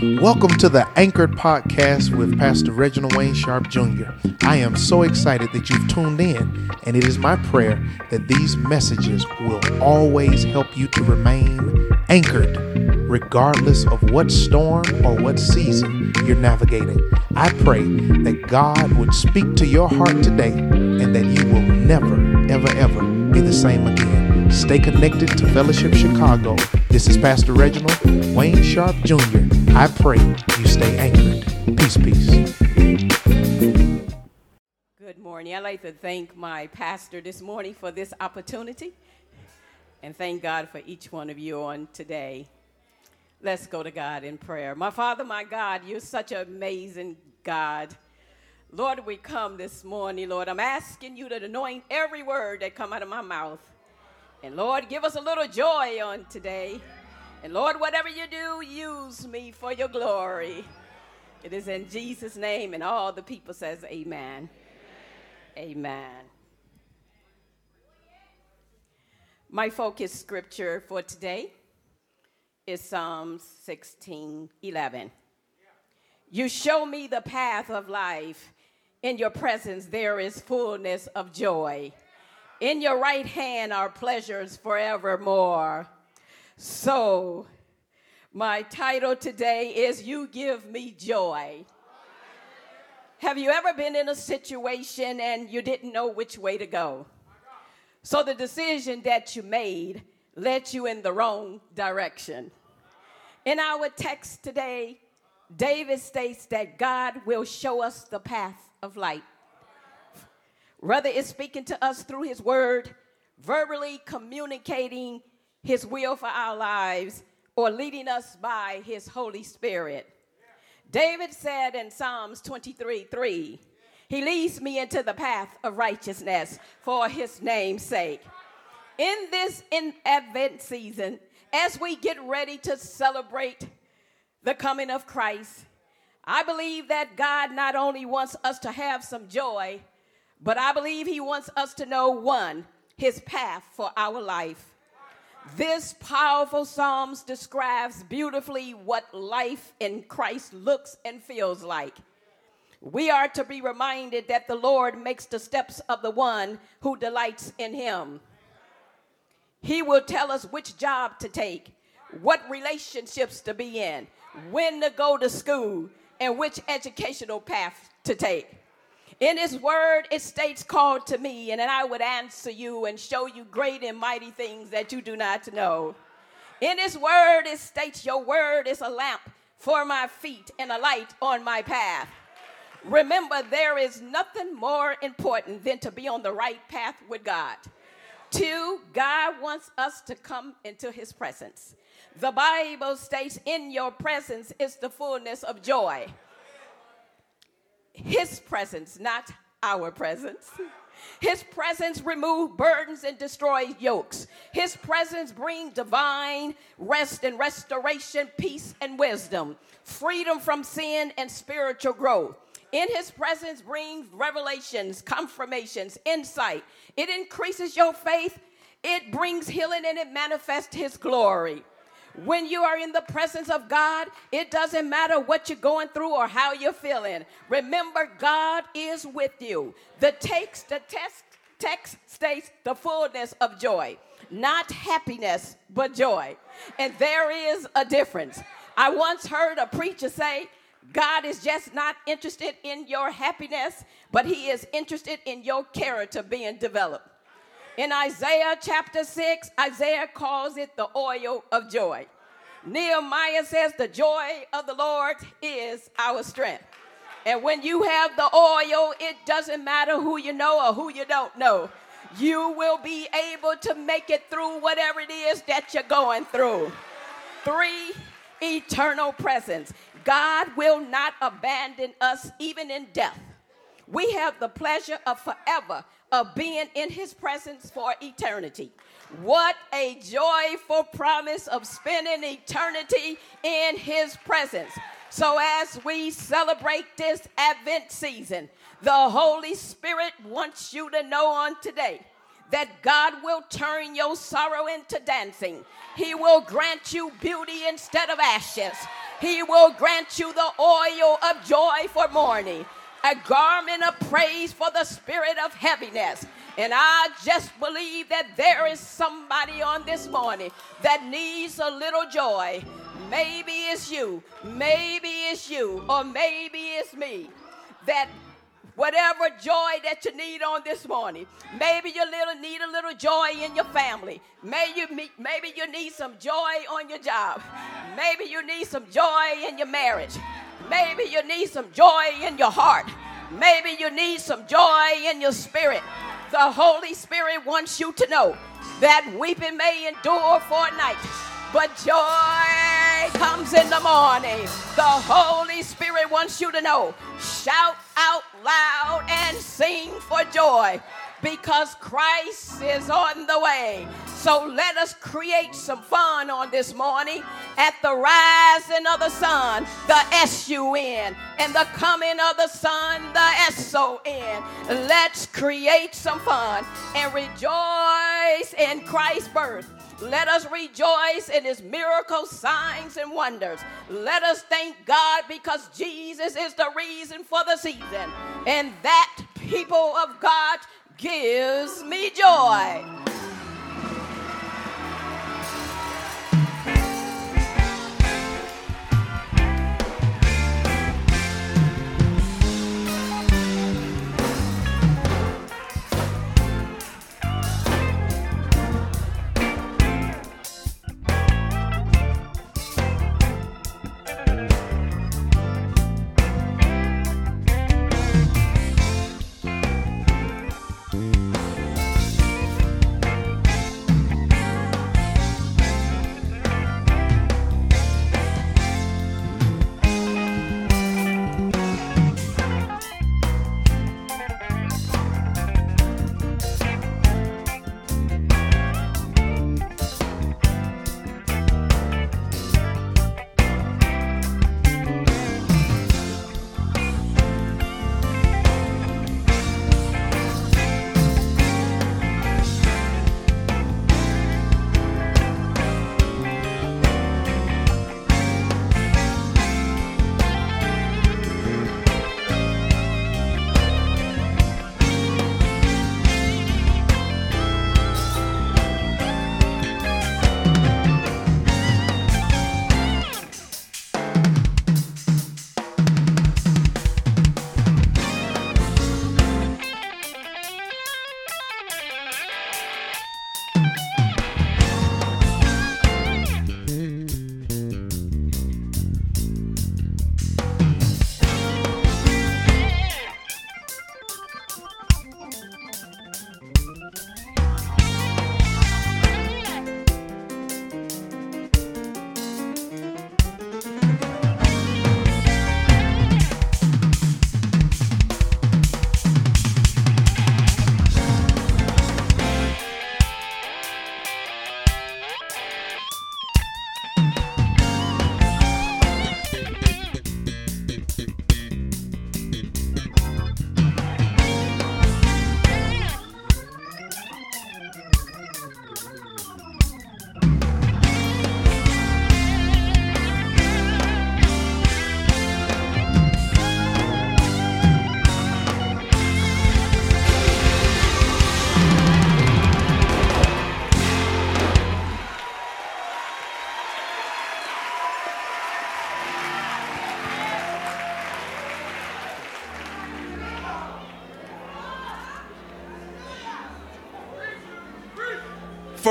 Welcome to the Anchored Podcast with Pastor Reginald Wayne Sharp Jr. I am so excited that you've tuned in, and it is my prayer that these messages will always help you to remain anchored, regardless of what storm or what season you're navigating. I pray that God would speak to your heart today and that you will never, ever, ever be the same again. Stay connected to Fellowship Chicago. This is Pastor Reginald Wayne Sharp Jr. I pray you stay anchored. Peace, peace. Good morning. I'd like to thank my pastor this morning for this opportunity and thank God for each one of you on today. Let's go to God in prayer. My Father, my God, you're such an amazing God. Lord, we come this morning, Lord. I'm asking you to anoint every word that come out of my mouth. And Lord, give us a little joy on today. And Lord, whatever you do, use me for your glory. It is in Jesus' name, and all the people says, Amen. Amen. My focus scripture for today is Psalms 16 11. You show me the path of life. In your presence, there is fullness of joy. In your right hand are pleasures forevermore. So, my title today is You Give Me Joy. Have you ever been in a situation and you didn't know which way to go? So, the decision that you made led you in the wrong direction. In our text today, David states that God will show us the path of light. Whether it's speaking to us through his word, verbally communicating his will for our lives, or leading us by his Holy Spirit. David said in Psalms 23 3, He leads me into the path of righteousness for his name's sake. In this in Advent season, as we get ready to celebrate the coming of Christ, I believe that God not only wants us to have some joy, but I believe He wants us to know one, His path for our life. This powerful Psalms describes beautifully what life in Christ looks and feels like. We are to be reminded that the Lord makes the steps of the one who delights in Him. He will tell us which job to take, what relationships to be in, when to go to school, and which educational path to take. In his word, it states, Call to me, and then I would answer you and show you great and mighty things that you do not know. In his word, it states, Your word is a lamp for my feet and a light on my path. Remember, there is nothing more important than to be on the right path with God. Two, God wants us to come into his presence. The Bible states, In your presence is the fullness of joy his presence, not our presence. His presence remove burdens and destroy yokes. His presence bring divine rest and restoration, peace and wisdom, freedom from sin and spiritual growth. In his presence brings revelations, confirmations, insight. It increases your faith. It brings healing and it manifests his glory. When you are in the presence of God, it doesn't matter what you're going through or how you're feeling. Remember, God is with you. The text, the text states the fullness of joy, not happiness, but joy. And there is a difference. I once heard a preacher say, God is just not interested in your happiness, but He is interested in your character being developed. In Isaiah chapter 6, Isaiah calls it the oil of joy. Nehemiah says, The joy of the Lord is our strength. And when you have the oil, it doesn't matter who you know or who you don't know. You will be able to make it through whatever it is that you're going through. Three, eternal presence. God will not abandon us even in death. We have the pleasure of forever of being in his presence for eternity. What a joyful promise of spending eternity in his presence. So, as we celebrate this Advent season, the Holy Spirit wants you to know on today that God will turn your sorrow into dancing. He will grant you beauty instead of ashes. He will grant you the oil of joy for mourning, a garment of praise for the spirit of heaviness. And I just believe that there is somebody on this morning that needs a little joy. Maybe it's you, maybe it's you, or maybe it's me. That whatever joy that you need on this morning. Maybe you little need a little joy in your family. Maybe you, maybe you need some joy on your job. Maybe you need some joy in your marriage. Maybe you need some joy in your heart. Maybe you need some joy in your spirit. The Holy Spirit wants you to know that weeping may endure for a night, but joy comes in the morning. The Holy Spirit wants you to know. Shout out loud and sing for joy because Christ is on the way. So let us create some fun on this morning at the rising of the sun, the S U N, and the coming of the sun, the S O N. Let's create some fun and rejoice in Christ's birth. Let us rejoice in his miracles, signs, and wonders. Let us thank God because Jesus is the reason for the season. And that people of God gives me joy.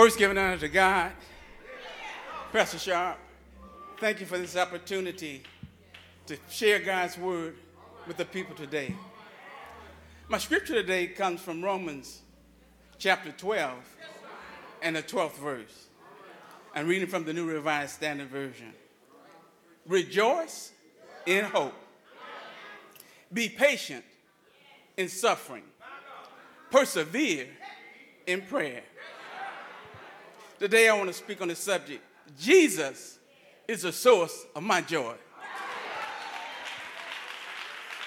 First, giving honor to God. Pastor Sharp, thank you for this opportunity to share God's word with the people today. My scripture today comes from Romans chapter 12 and the 12th verse. I'm reading from the New Revised Standard Version. Rejoice in hope. Be patient in suffering. Persevere in prayer. Today I want to speak on the subject Jesus is the source of my joy.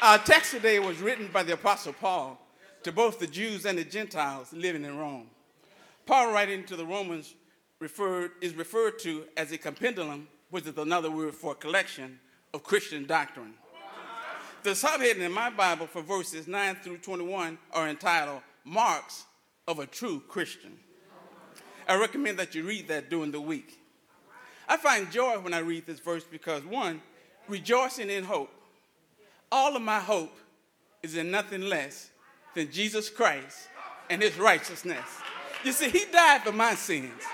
Our text today was written by the Apostle Paul to both the Jews and the Gentiles living in Rome. Paul writing to the Romans referred, is referred to as a compendium, which is another word for collection of Christian doctrine. The subheading in my Bible for verses 9 through 21 are entitled Marks of a True Christian. I recommend that you read that during the week. I find joy when I read this verse because, one, rejoicing in hope. All of my hope is in nothing less than Jesus Christ and his righteousness. You see, he died for my sins,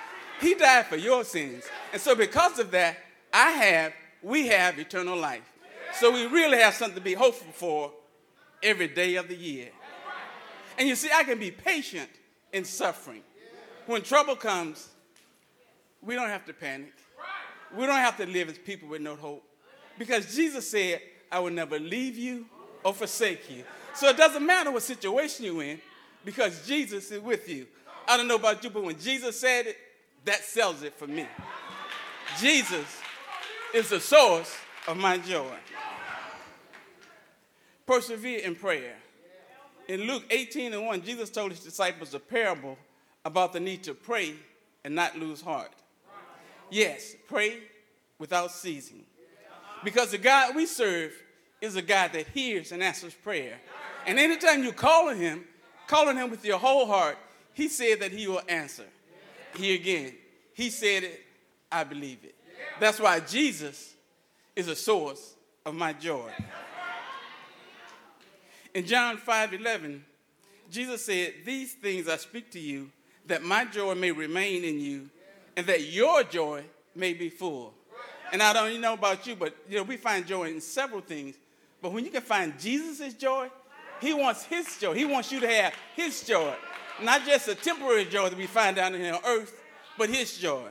he died for your sins. And so, because of that, I have, we have eternal life. So, we really have something to be hopeful for every day of the year. And you see, I can be patient in suffering. When trouble comes, we don't have to panic. We don't have to live as people with no hope. Because Jesus said, I will never leave you or forsake you. So it doesn't matter what situation you're in, because Jesus is with you. I don't know about you, but when Jesus said it, that sells it for me. Jesus is the source of my joy. Persevere in prayer. In Luke 18 and 1, Jesus told his disciples a parable about the need to pray and not lose heart. Yes, pray without ceasing. Because the God we serve is a God that hears and answers prayer. And anytime you call on him, calling him with your whole heart, he said that he will answer. Here again, he said it, I believe it. That's why Jesus is a source of my joy. In John 5 11, Jesus said, These things I speak to you, that my joy may remain in you, and that your joy may be full. And I don't even know about you, but you know, we find joy in several things. But when you can find Jesus' joy, he wants his joy. He wants you to have his joy. Not just a temporary joy that we find down here on earth, but his joy.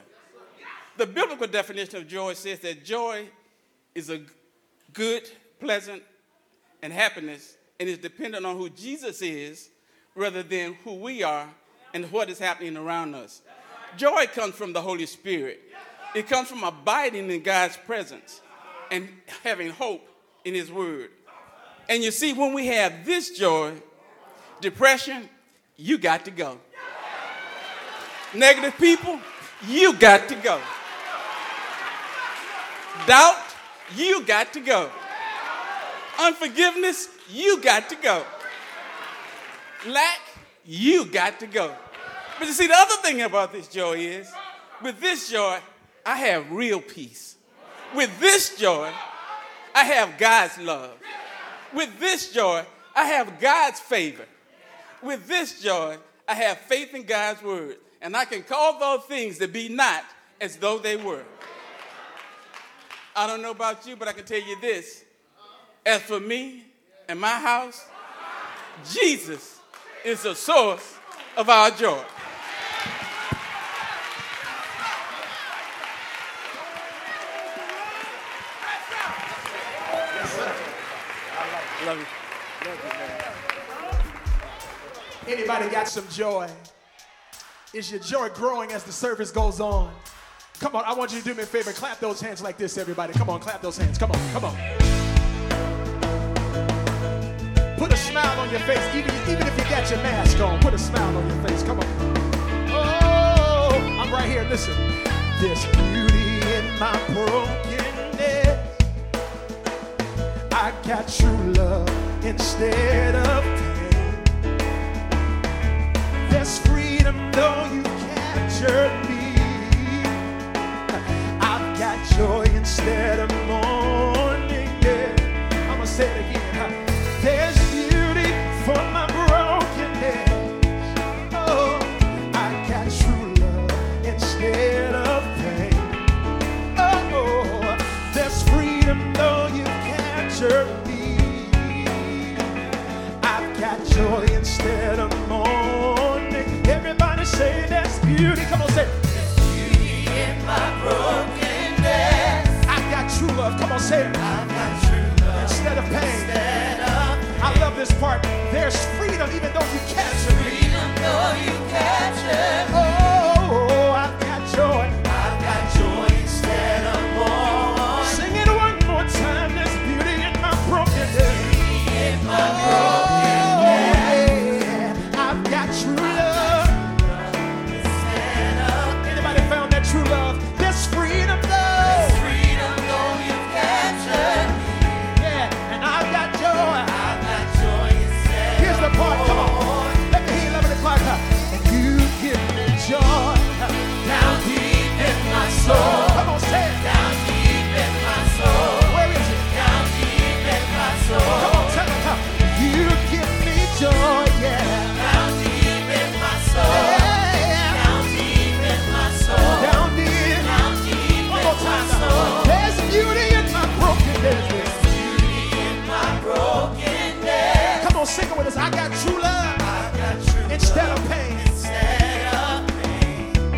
The biblical definition of joy says that joy is a good, pleasant, and happiness and is dependent on who Jesus is rather than who we are and what is happening around us. Joy comes from the Holy Spirit, it comes from abiding in God's presence and having hope in His Word. And you see, when we have this joy, depression, you got to go. Negative people, you got to go. Doubt, you got to go. Unforgiveness, you got to go. Lack, you got to go. But you see, the other thing about this joy is with this joy, I have real peace. With this joy, I have God's love. With this joy, I have God's favor. With this joy, I have faith in God's word. And I can call those things that be not as though they were. I don't know about you, but I can tell you this. As for me and my house, Jesus is the source of our joy. Anybody got some joy? Is your joy growing as the service goes on? Come on, I want you to do me a favor. Clap those hands like this, everybody. Come on, clap those hands. Come on, come on. Put a smile on your face, even, even if you got your mask on. Put a smile on your face. Come on. Oh, I'm right here. Listen. There's beauty in my brokenness. I got true love instead of. There's freedom though you captured me. I've got joy instead of mourning. I'm gonna say it again. There's beauty for my brokenness. Oh, I got true love instead of pain. Oh, there's freedom though you captured me. I've got joy beauty. Come on, say. it. Beauty in my brokenness. I've got true love. Come on, say it. I've got true love Instead of pain. instead of I love this part. There's freedom even though you captured me. freedom. Though you capture Oh, I got true love, instead, of pain.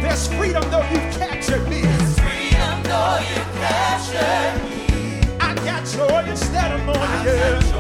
There's freedom though you captured me. I got joy instead of mourning.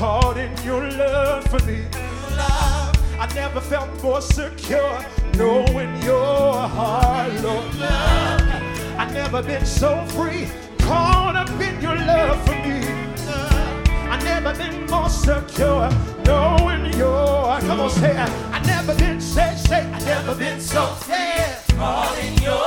Caught in your love for me. love, I never felt more secure knowing your heart, Lord. I never been so free, caught up in your love for me. I never been more secure knowing your. Come on, say. I never been say say. I never been so yeah. all in your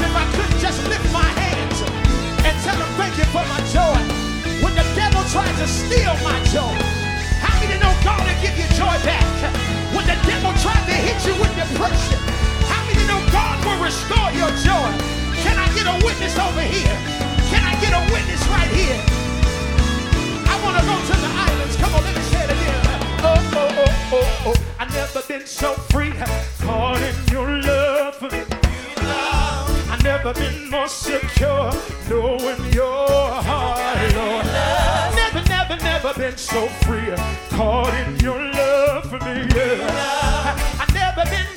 if I couldn't just lift my hands and for my joy. When the devil tried to steal my joy, how many know God give you joy back? When the devil tried to hit you with depression, how many know God will restore your joy? Can I get a witness over here? Can I get a witness right here? I want to go to the islands. Come on, let me say it again. Oh, oh, oh, oh, oh. I never been so free, caught in your love never been more secure, knowing your heart, Lord. Never, never, never been so free, caught in your love for me. Yeah. I, I never been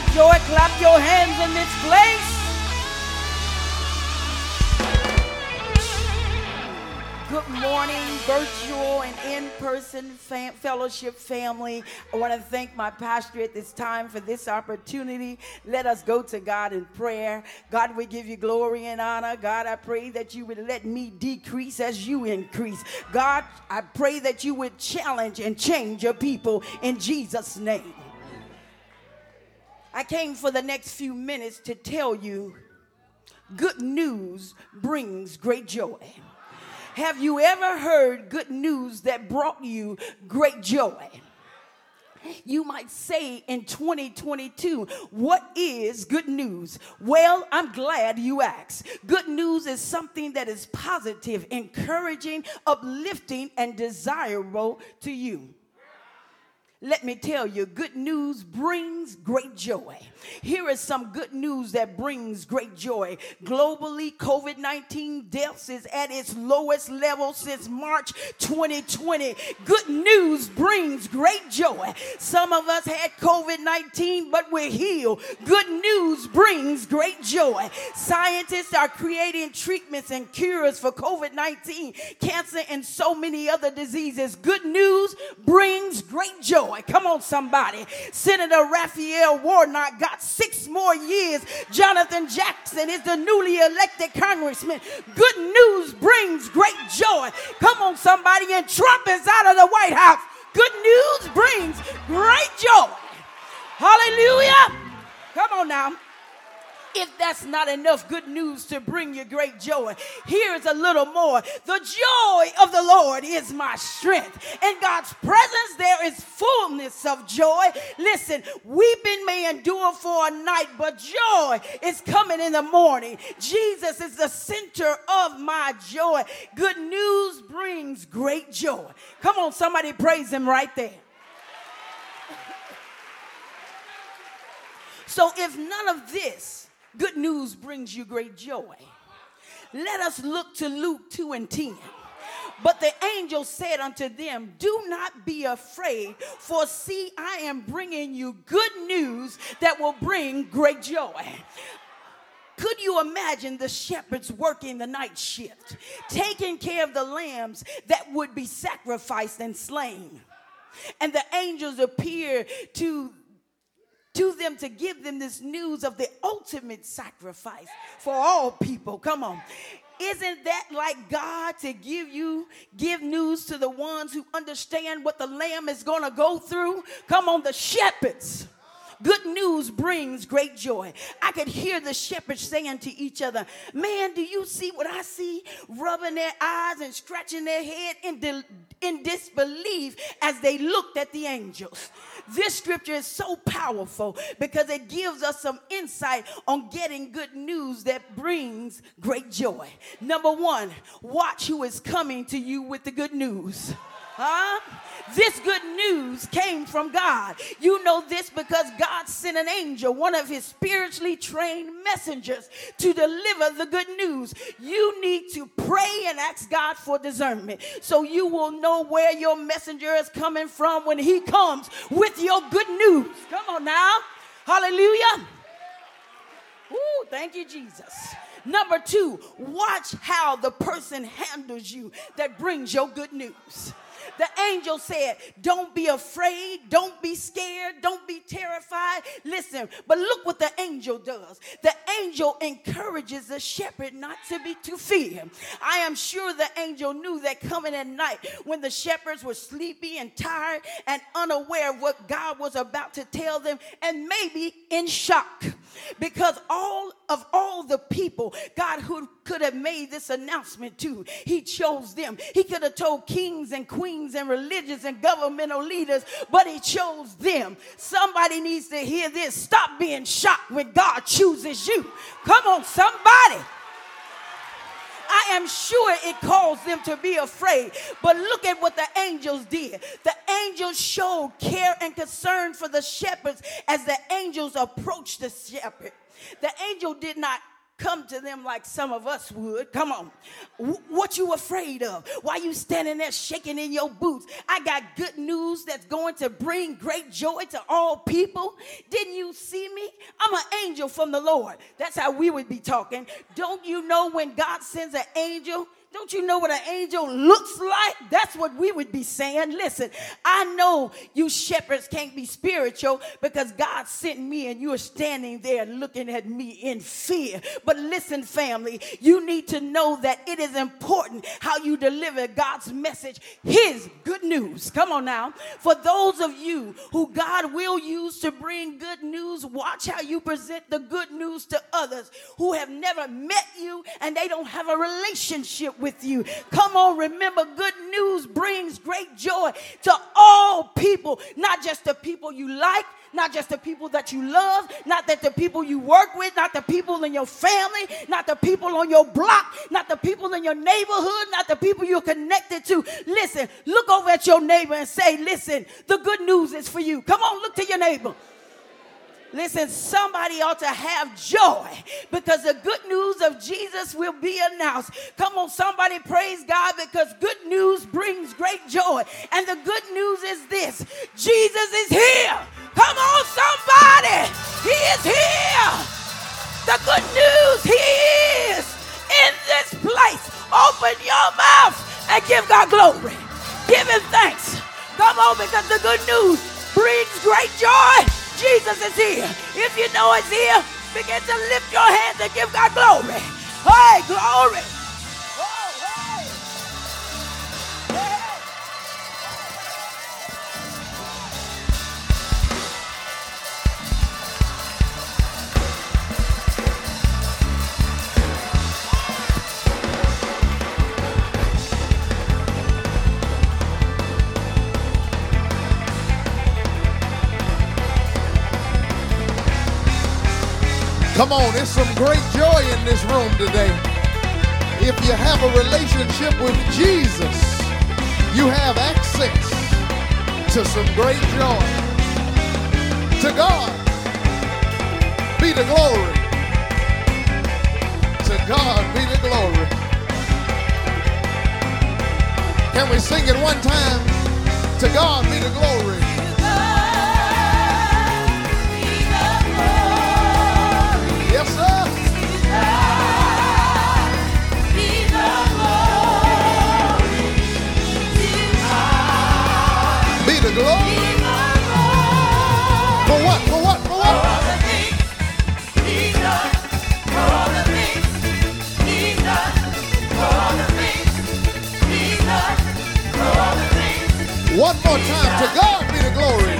got joy, clap your hands in this place. Good morning, virtual and in-person fam- fellowship family. I want to thank my pastor at this time for this opportunity. Let us go to God in prayer. God, we give you glory and honor. God, I pray that you would let me decrease as you increase. God, I pray that you would challenge and change your people in Jesus' name. I came for the next few minutes to tell you good news brings great joy. Have you ever heard good news that brought you great joy? You might say in 2022, what is good news? Well, I'm glad you asked. Good news is something that is positive, encouraging, uplifting, and desirable to you. Let me tell you, good news brings great joy. Here is some good news that brings great joy. Globally, COVID 19 deaths is at its lowest level since March 2020. Good news brings great joy. Some of us had COVID 19, but we're healed. Good news brings great joy. Scientists are creating treatments and cures for COVID 19, cancer, and so many other diseases. Good news brings great joy. Come on, somebody. Senator Raphael Warnock got six more years. Jonathan Jackson is the newly elected congressman. Good news brings great joy. Come on, somebody. And Trump is out of the White House. Good news brings great joy. Hallelujah. Come on now. If that's not enough good news to bring you great joy, here's a little more. The joy of the Lord is my strength. In God's presence, there is fullness of joy. Listen, weeping may endure for a night, but joy is coming in the morning. Jesus is the center of my joy. Good news brings great joy. Come on, somebody praise him right there. So, if none of this news brings you great joy, let us look to Luke 2 and 10. But the angel said unto them, Do not be afraid, for see, I am bringing you good news that will bring great joy. Could you imagine the shepherds working the night shift, taking care of the lambs that would be sacrificed and slain? And the angels appear to to them to give them this news of the ultimate sacrifice for all people. Come on. Isn't that like God to give you, give news to the ones who understand what the lamb is going to go through? Come on, the shepherds. Good news brings great joy. I could hear the shepherds saying to each other, Man, do you see what I see? Rubbing their eyes and scratching their head in, in disbelief as they looked at the angels. This scripture is so powerful because it gives us some insight on getting good news that brings great joy. Number one, watch who is coming to you with the good news. Huh? This good news came from God. You know this because God sent an angel, one of his spiritually trained messengers, to deliver the good news. You need to pray and ask God for discernment so you will know where your messenger is coming from when he comes with your good news. Come on now. Hallelujah. Ooh, thank you, Jesus. Number two, watch how the person handles you that brings your good news. The angel said, Don't be afraid, don't be scared, don't be terrified. Listen, but look what the angel does. The angel encourages the shepherd not to be to fear. I am sure the angel knew that coming at night when the shepherds were sleepy and tired and unaware of what God was about to tell them, and maybe in shock because all of all the people God who could have made this announcement to, He chose them. He could have told kings and queens and religious and governmental leaders, but He chose them. Somebody needs to hear this. Stop being shocked when God chooses you. Come on, somebody. I am sure it caused them to be afraid. But look at what the angels did. The angels showed care and concern for the shepherds as the angels approached the shepherd. The angel did not come to them like some of us would. Come on. Wh- What you afraid of? Why you standing there shaking in your boots? I got good news that's going to bring great joy to all people. Didn't you see me? I'm an angel from the Lord. That's how we would be talking. Don't you know when God sends an angel? Don't you know what an angel looks like? That's what we would be saying. Listen, I know you shepherds can't be spiritual because God sent me and you're standing there looking at me in fear. But listen, family, you need to know that it is important how you deliver God's message, His good news. Come on now. For those of you who God will use to bring good news, watch how you present the good news to others who have never met you and they don't have a relationship with you. Come on, remember, good news brings great joy to all people, not just the people you like, not just the people that you love, not that the people you work with, not the people in your family, not the people on your block, not the people in your neighborhood, not the people you're connected to. Listen, look over at your neighbor and say, Listen, the good news is for you. Come on, look to your neighbor. Listen, somebody ought to have joy because the good news of Jesus will be announced. Come on, somebody praise God because good news brings great joy. And the good news is this Jesus is here. Come on, somebody. He is here. The good news, He is in this place. Open your mouth and give God glory. Give Him thanks. Come on, because the good news brings great joy. Jesus is here. If you know it's here, begin to lift your hands and give God glory. Hey, glory. Come on, there's some great joy in this room today. If you have a relationship with Jesus, you have access to some great joy. To God be the glory. To God be the glory. Can we sing it one time? To God be the glory. More time. To God be the glory.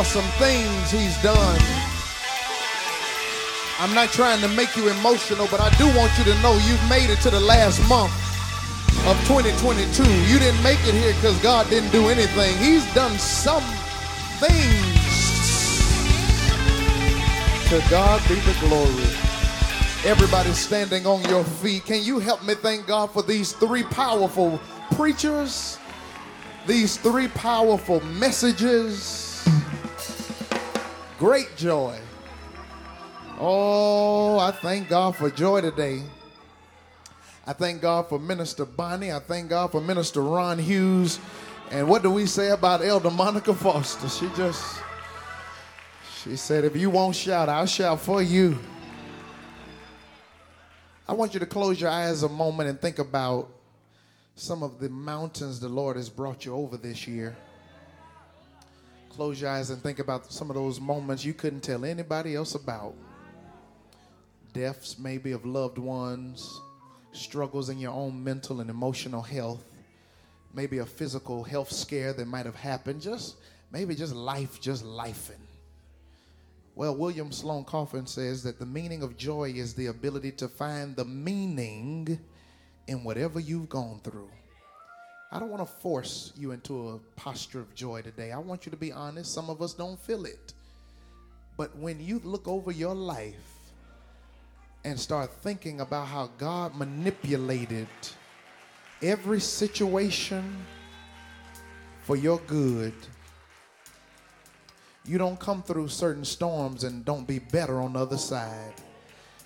For some things he's done. I'm not trying to make you emotional, but I do want you to know you've made it to the last month of 2022. You didn't make it here because God didn't do anything. He's done some things. To God be the glory. Everybody standing on your feet. Can you help me thank God for these three powerful preachers? These three powerful messages. Great joy. Oh, I thank God for joy today. I thank God for Minister Bonnie. I thank God for Minister Ron Hughes. And what do we say about Elder Monica Foster? She just, she said, if you won't shout, I'll shout for you. I want you to close your eyes a moment and think about some of the mountains the Lord has brought you over this year. Close your eyes and think about some of those moments you couldn't tell anybody else about. deaths maybe of loved ones, struggles in your own mental and emotional health, maybe a physical health scare that might have happened, just maybe just life, just lifing. Well, William Sloane Coffin says that the meaning of joy is the ability to find the meaning in whatever you've gone through. I don't want to force you into a posture of joy today. I want you to be honest. Some of us don't feel it. But when you look over your life and start thinking about how God manipulated every situation for your good, you don't come through certain storms and don't be better on the other side.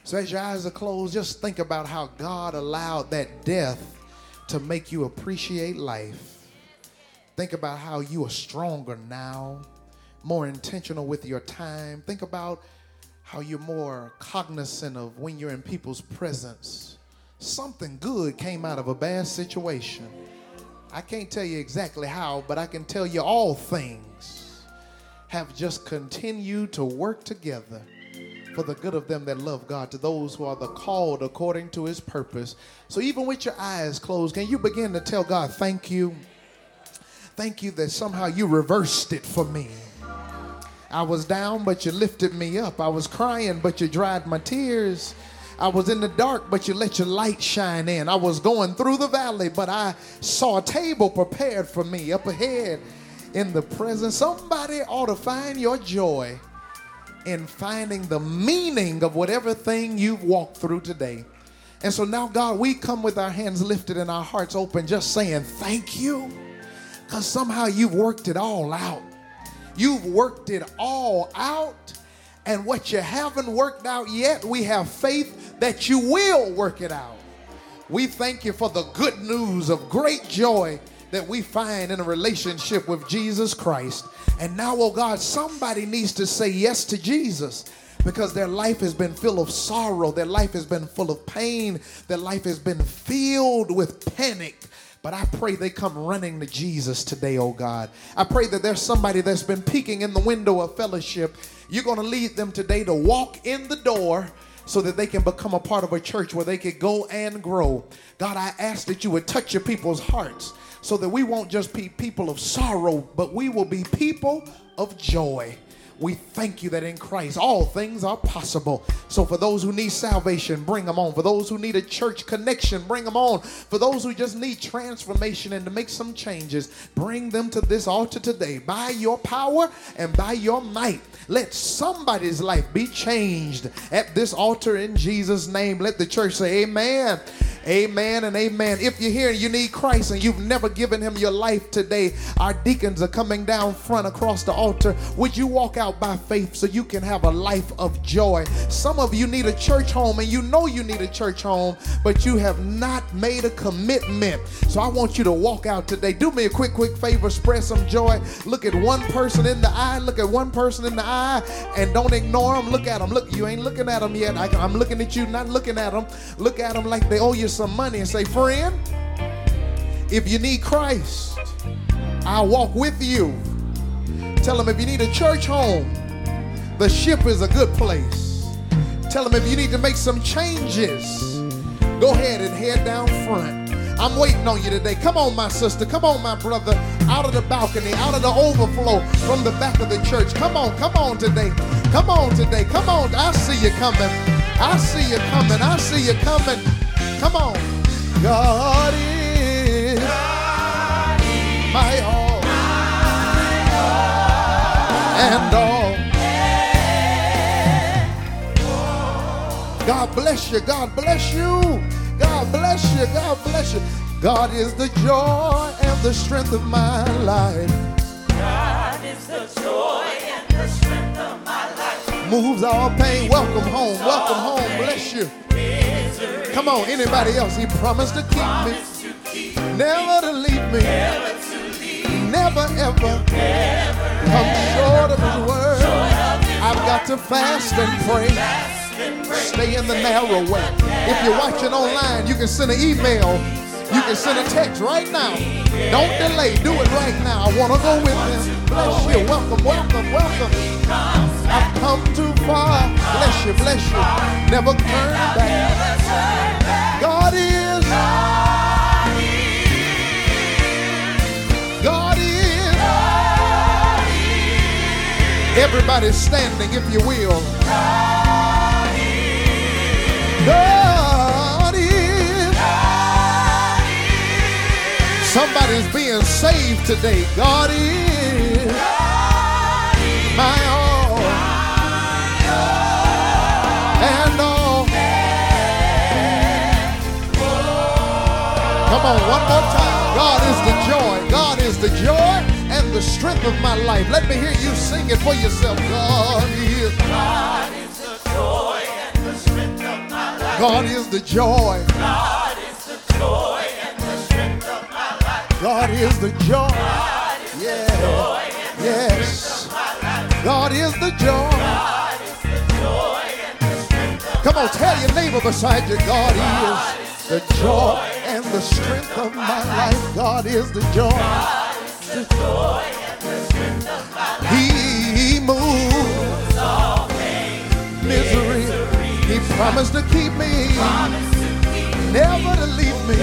So as your eyes are closed, just think about how God allowed that death to make you appreciate life. Think about how you are stronger now, more intentional with your time. Think about how you're more cognizant of when you're in people's presence. Something good came out of a bad situation. I can't tell you exactly how, but I can tell you all things have just continued to work together for the good of them that love God, to those who are the called according to his purpose. So even with your eyes closed, can you begin to tell God, thank you? Thank you that somehow you reversed it for me. I was down, but you lifted me up. I was crying, but you dried my tears. I was in the dark, but you let your light shine in. I was going through the valley, but I saw a table prepared for me up ahead in the presence. Somebody ought to find your joy in finding the meaning of whatever thing you've walked through today. And so now, God, we come with our hands lifted and our hearts open, just saying thank you, because somehow you've worked it all out. You've worked it all out. And what you haven't worked out yet, we have faith that you will work it out. We thank you for the good news of great joy that we find in a relationship with Jesus Christ. And now, oh God, somebody needs to say yes to Jesus because their life has been full of sorrow, their life has been full of pain, their life has been filled with panic. But I pray they come running to Jesus today, oh God. I pray that there's somebody that's been peeking in the window of fellowship. You're going to lead them today to walk in the door so that they can become a part of a church where they could go and grow. God, I ask that you would touch your people's hearts so that we won't just be people of sorrow, but we will be people of joy. We thank you that in Christ all things are possible. So, for those who need salvation, bring them on. For those who need a church connection, bring them on. For those who just need transformation and to make some changes, bring them to this altar today. By your power and by your might, let somebody's life be changed at this altar in Jesus' name. Let the church say, Amen. Amen and amen. If you're here and you need Christ and you've never given him your life today, our deacons are coming down front across the altar. Would you walk out by faith so you can have a life of joy? Some of you need a church home and you know you need a church home, but you have not made a commitment. So I want you to walk out today. Do me a quick, quick favor, spread some joy. Look at one person in the eye, look at one person in the eye, and don't ignore them. Look at them. Look, you ain't looking at them yet. I, I'm looking at you, not looking at them. Look at them like they owe you some money and say, friend, if you need Christ, I'll walk with you. Tell them if you need a church home, the ship is a good place. Tell them if you need to make some changes, go ahead and head down front. I'm waiting on you today. Come on, my sister. Come on, my brother. Out of the balcony, out of the overflow from the back of the church. Come on, come on today. Come on today. Come on. I see you coming. I see you coming. I see you coming. Come on. God is my all and all. God bless you. God bless you. God bless you. God bless you. God is the joy and the strength of my life. God is the joy and the strength of my life. Moves all pain. Welcome home. Welcome home. Bless you. Come on, anybody else? He promised to keep me, never to leave me, never ever come short of his word. I've got to fast and pray. Stay in the narrow way. If you're watching online, you can send an email. You can send a text right now. Don't delay. Do it right now. I want to go with him. Bless you. Welcome, welcome, welcome. I've come too far. Bless you, bless you. Never turn back. God is. God is. Everybody standing, if you will. God is. Somebody's being saved today. God is. My all. And all. Come on, one more time. God is the joy. God is the joy and the strength of my life. Let me hear you sing it for yourself. God is. God is the joy. God is the joy God is the joy and the strength of my life. God is the joy. God is Yeah. The joy and the yes. God is the joy. God is the joy and the strength of Come on, tell your neighbor beside you, God is the joy and the strength of my life. God is the joy. God is the joy and the strength of my life. He He promised to keep me, never to leave me.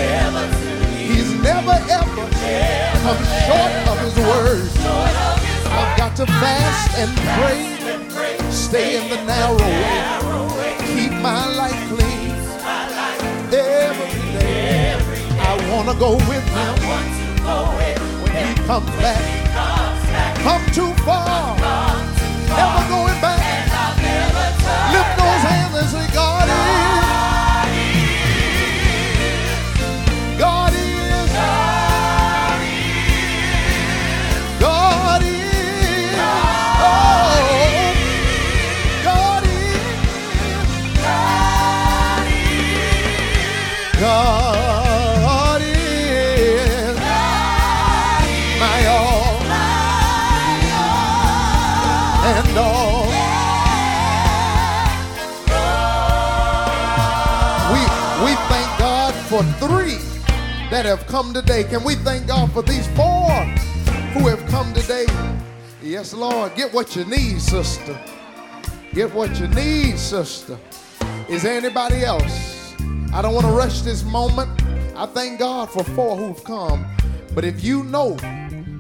He's never ever come short of his word. I've got to fast and pray, and pray, stay in the narrow way, keep my life clean. My life. every day. I want to go with him. when he comes back. Come too far, never going and all. We we thank God for three that have come today. Can we thank God for these four who have come today? Yes, Lord. Get what you need, sister. Get what you need, sister. Is there anybody else? I don't want to rush this moment. I thank God for four who've come. But if you know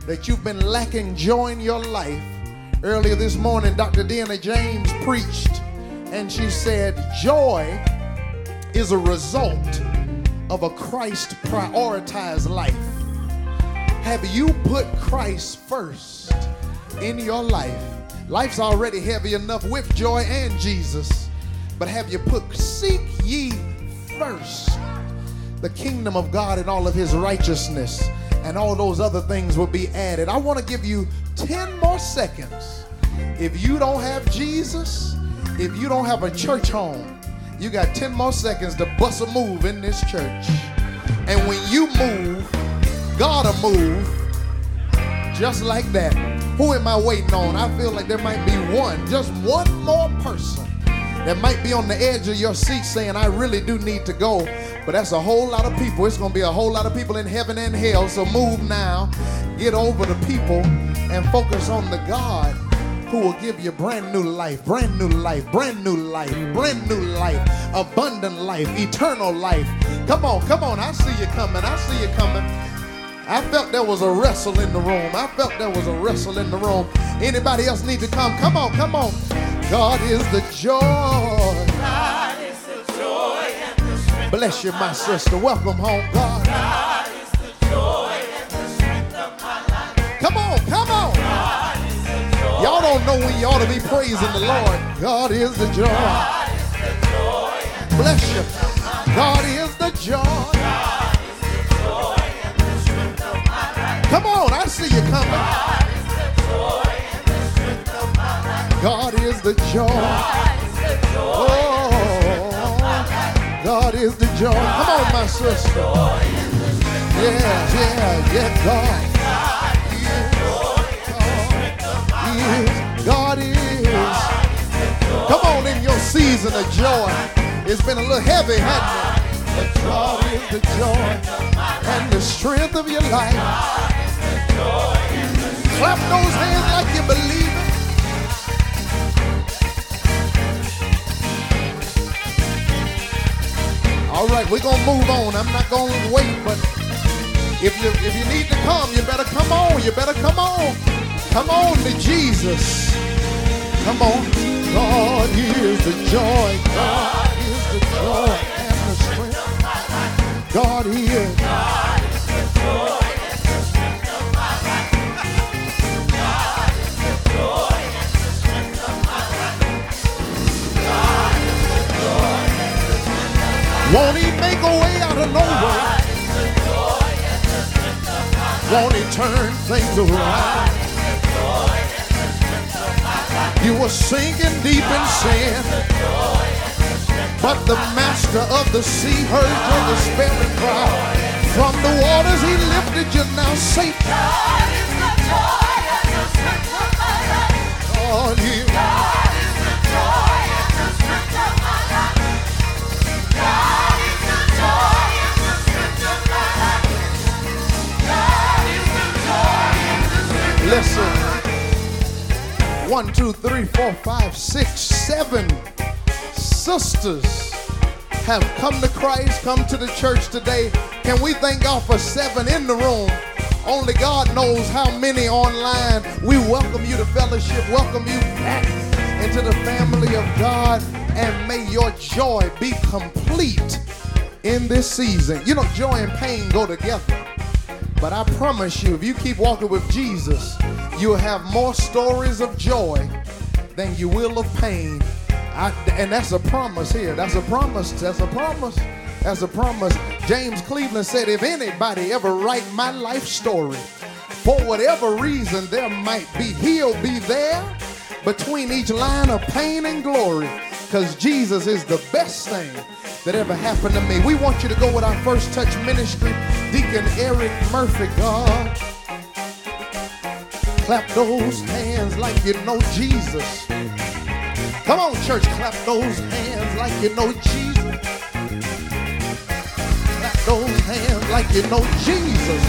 that you've been lacking joy in your life, earlier this morning, Dr. Deanna James preached, and she said, Joy is a result of a Christ prioritized life. Have you put Christ first in your life? Life's already heavy enough with joy and Jesus, but have you put seek ye first the kingdom of God and all of his righteousness, and all those other things will be added. I want to give you 10 more seconds. If you don't have Jesus, if you don't have a church home, you got 10 more seconds to bust a move in this church. And when you move, God will move just like that. Who am I waiting on? I feel like there might be one, just one more person that might be on the edge of your seat saying, I really do need to go. But that's a whole lot of people. It's going to be a whole lot of people in heaven and hell. So move now, get over the people, and focus on the God who will give you brand new life, brand new life, brand new life, brand new life, abundant life, eternal life. Come on, come on. I see you coming. I see you coming. I felt there was a wrestle in the room. I felt there was a wrestle in the room. Anybody else need to come? Come on, come on. God is the joy. God is the joy and the strength. Bless you, my sister. Welcome home, God. God is the joy and the strength of my life. Come on, come on. Y'all don't know when you ought to be praising the Lord. God is the joy. God is the joy. Bless you. God is the joy. Come on, I see you coming. God is the joy. and the strength of my life. God is the joy. Oh, God is the joy. Come on, my sister. Yeah, yeah, yeah, God. is. God is. Come on in your season of joy. It's been a little heavy, hasn't it? But God is the joy and the strength of your life. Clap those hands like you believe it. All right, we're gonna move on. I'm not gonna wait, but if you if you need to come, you better come on. You better come on. Come on to Jesus. Come on. God is the joy. God is the joy and the strength. God is. God is the joy. Won't he make a way out of nowhere? Won't he turn things around? You were sinking deep in sin. But the master of the sea heard your despairing cry. From the waters he lifted you now safe. God is. Listen. One, two, three, four, five, six, seven sisters have come to Christ, come to the church today. Can we thank God for seven in the room? Only God knows how many online. We welcome you to fellowship, welcome you back into the family of God, and may your joy be complete in this season. You know, joy and pain go together. But I promise you, if you keep walking with Jesus, you'll have more stories of joy than you will of pain. I, and that's a promise here. That's a promise. That's a promise. That's a promise. James Cleveland said, if anybody ever write my life story, for whatever reason there might be, he'll be there between each line of pain and glory. Because Jesus is the best thing that ever happened to me. We want you to go with our first touch ministry, Deacon Eric Murphy. God, clap those hands like you know Jesus. Come on, church, clap those hands like you know Jesus. Clap those hands like you know Jesus.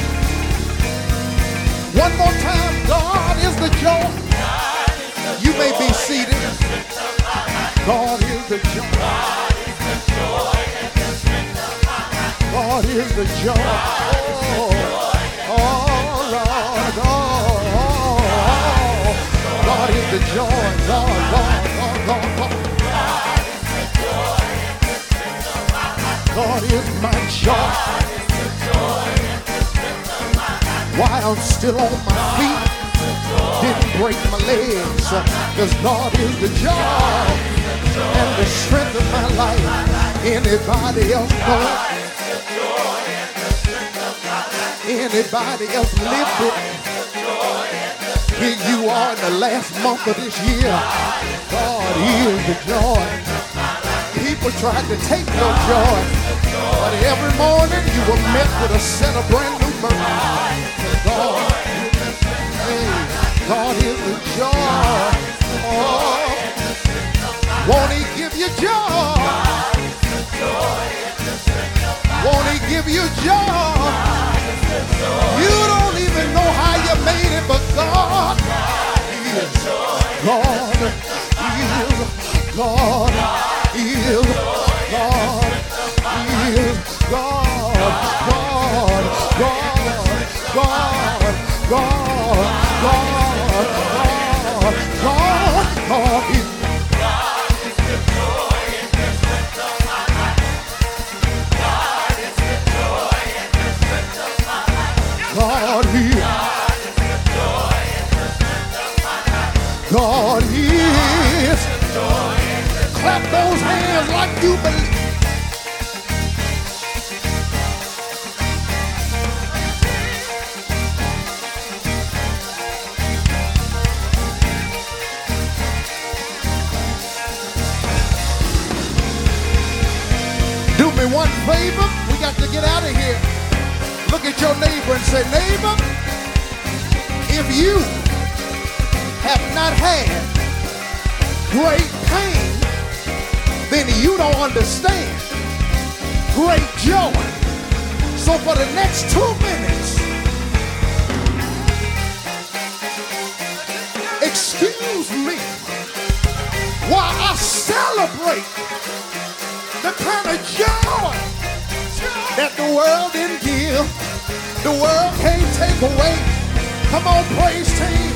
One more time, God is the joy. You may be seated. God is the joy. God is the joy. Oh, oh, Lord, oh, oh, God is the joy. God, God, God, God. God is my joy. Why I'm still on my feet. Break my legs. Cause God is the joy and the strength of my life. Anybody else know? Anybody else lived it? Here you are in the last month of this year. God is the joy. People tried to take your joy, but every morning you were met with a set of brand new mercies. Is joy. Oh, won't He give you joy? Won't He give you joy? You don't even know how you made it, but God is God is God is God is God God God God God God talking. God is the joy in the of my life. God is the joy in the of my life. God is. God is the joy in the of my life. God is. Clap those hands like you believe. Favor. We got to get out of here. Look at your neighbor and say, neighbor, if you have not had great pain, then you don't understand great joy. So for the next two minutes, excuse me while I celebrate the kind of joy that the world didn't give. The world can't take away. Come on, praise team.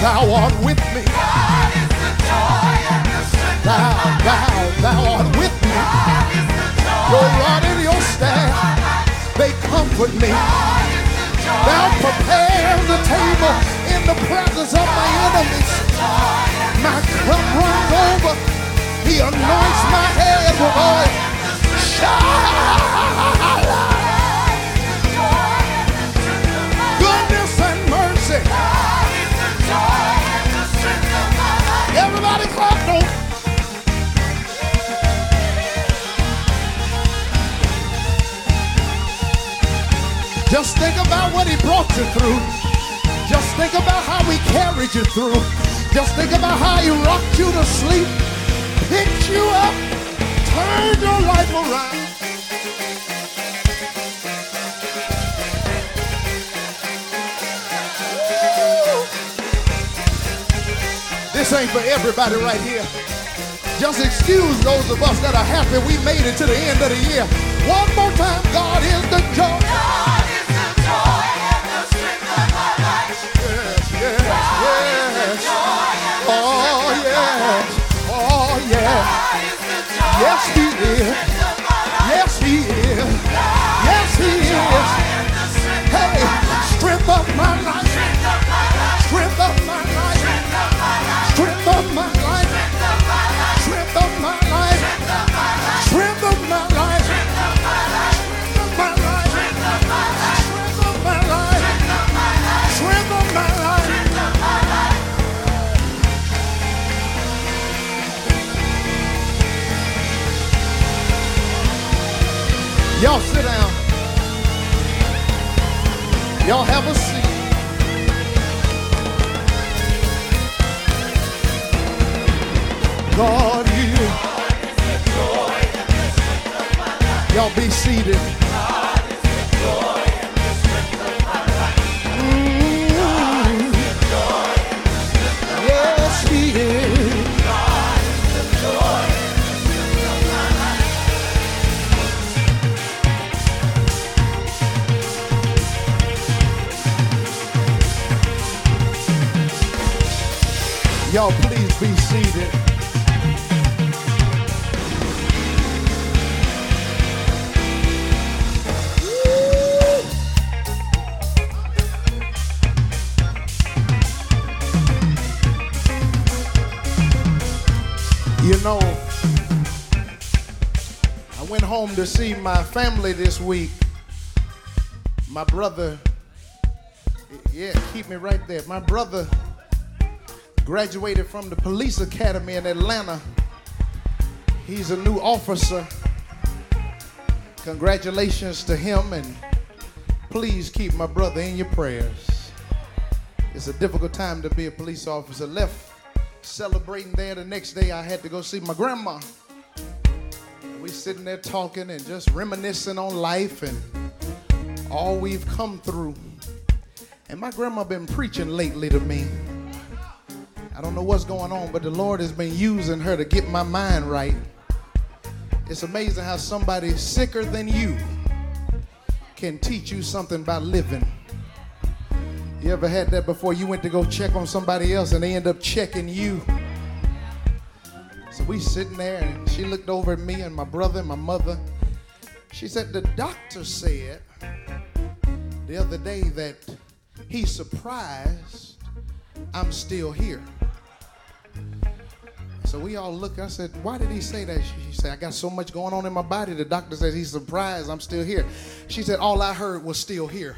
Thou art with me. Thou, thou, thou art with me. Your rod and your staff, they comfort me. Thou prepares the table in the presence of my enemies. My cup runs over. He anoints my head with oil. Shala. Just think about what he brought you through. Just think about how he carried you through. Just think about how he rocked you to sleep, picked you up, turned your life around. This ain't for everybody right here. Just excuse those of us that are happy we made it to the end of the year. One more time, God is the joy. Oh, oh, oh, yes, yes. Oh, yes. Oh, yes. Yes, He is. Y'all sit down. Y'all have a seat. God is. Y'all be seated. To see my family this week. My brother, yeah, keep me right there. My brother graduated from the police academy in Atlanta. He's a new officer. Congratulations to him, and please keep my brother in your prayers. It's a difficult time to be a police officer. Left celebrating there. The next day, I had to go see my grandma. We sitting there talking and just reminiscing on life and all we've come through. And my grandma been preaching lately to me. I don't know what's going on, but the Lord has been using her to get my mind right. It's amazing how somebody sicker than you can teach you something about living. You ever had that before? You went to go check on somebody else and they end up checking you. So we sitting there and she looked over at me and my brother and my mother. She said, The doctor said the other day that he's surprised I'm still here. So we all look. I said, Why did he say that? She said, I got so much going on in my body. The doctor says he's surprised I'm still here. She said, All I heard was still here.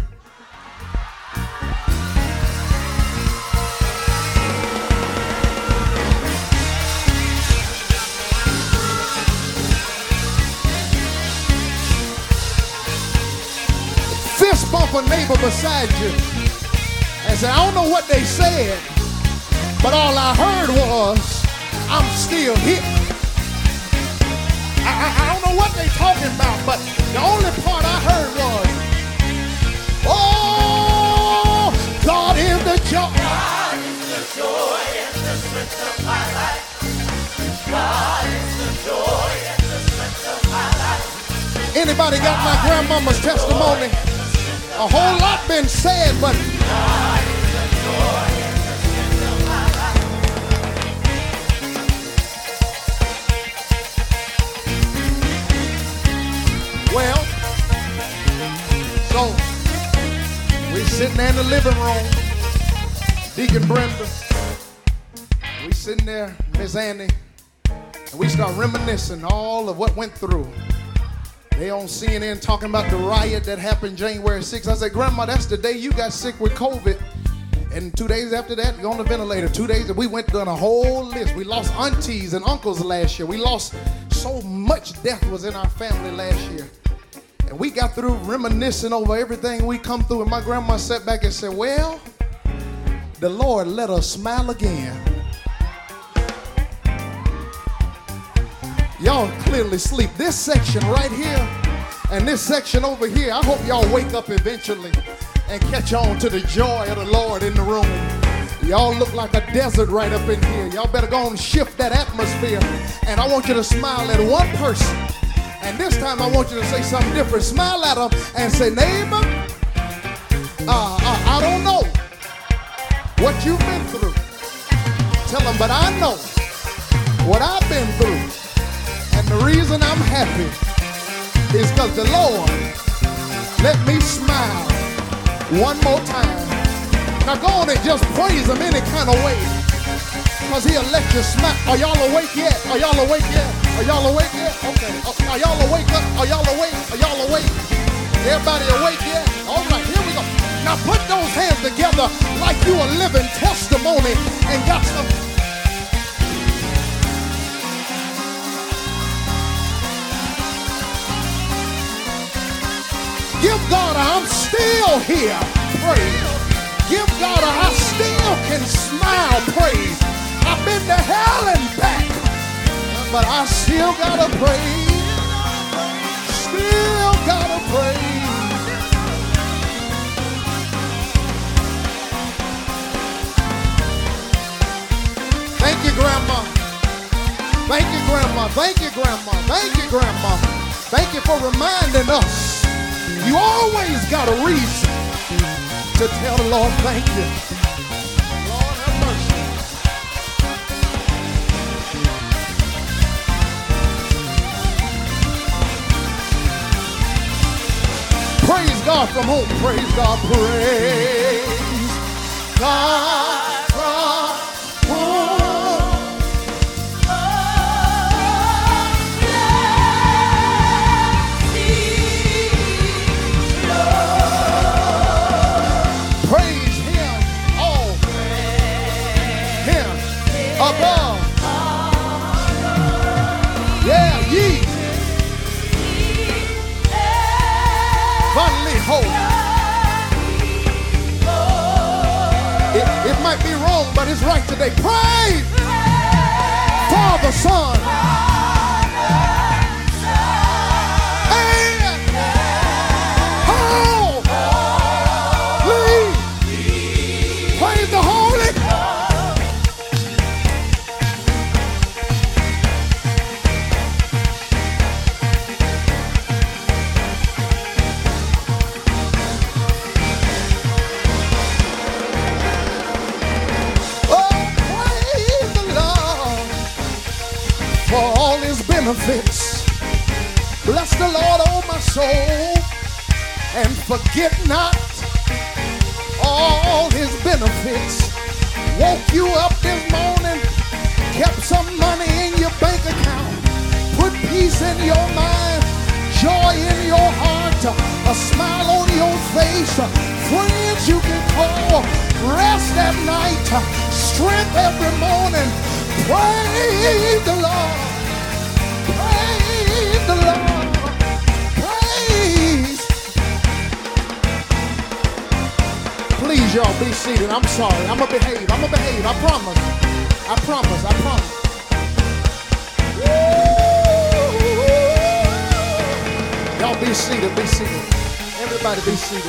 Fist bump a neighbor beside you and say, I don't know what they said, But all I heard was, I'm still here. I, I, I don't know what they're talking about, but the only part I heard was, oh, God is the joy. God is the joy and the strength of my life. God is the joy and the strength of my life. Anybody got my grandmama's testimony? A whole lot been said, but well, so we sitting there in the living room, Deacon Brenda. We sitting there, Miss Annie, and we start reminiscing all of what went through. They on CNN talking about the riot that happened January 6th. I said, Grandma, that's the day you got sick with COVID. And two days after that, you on the ventilator. Two days, we went down a whole list. We lost aunties and uncles last year. We lost so much death was in our family last year. And we got through reminiscing over everything we come through. And my grandma sat back and said, Well, the Lord let us smile again. Y'all clearly sleep. This section right here and this section over here, I hope y'all wake up eventually and catch on to the joy of the Lord in the room. Y'all look like a desert right up in here. Y'all better go and shift that atmosphere. And I want you to smile at one person. And this time I want you to say something different. Smile at them and say, neighbor, uh, uh, I don't know what you've been through. Tell them, but I know what I've been through. And the reason I'm happy is because the Lord let me smile one more time. Now go on and just praise him any kind of way. Because he'll let you smile. Are y'all awake yet? Are y'all awake yet? Are y'all awake yet? Okay. Are y'all awake up? Are y'all awake? Are y'all awake? Everybody awake yet? All right, here we go. Now put those hands together like you a living testimony and got some Give God a I'm still here. Praise. Give God a I still can smile. Praise. I've been to hell and back, but I still gotta praise. Still gotta praise. Thank you, Grandma. Thank you, Grandma. Thank you, Grandma. Thank you, Grandma. Thank you for reminding us. You always got a reason to tell the Lord thank you. God from home. Praise God. Praise God it's right today. Praise Father, Son, benefits. Bless the Lord, oh my soul, and forget not all his benefits. Woke you up this morning, kept some money in your bank account, put peace in your mind, joy in your heart, a smile on your face, friends you can call, rest at night, strength every morning. Praise the Lord. Please y'all, be seated. I'm sorry. I'm gonna behave. I'm gonna behave. I promise. I promise. I promise. Y'all be seated. Be seated. Everybody. Be seated.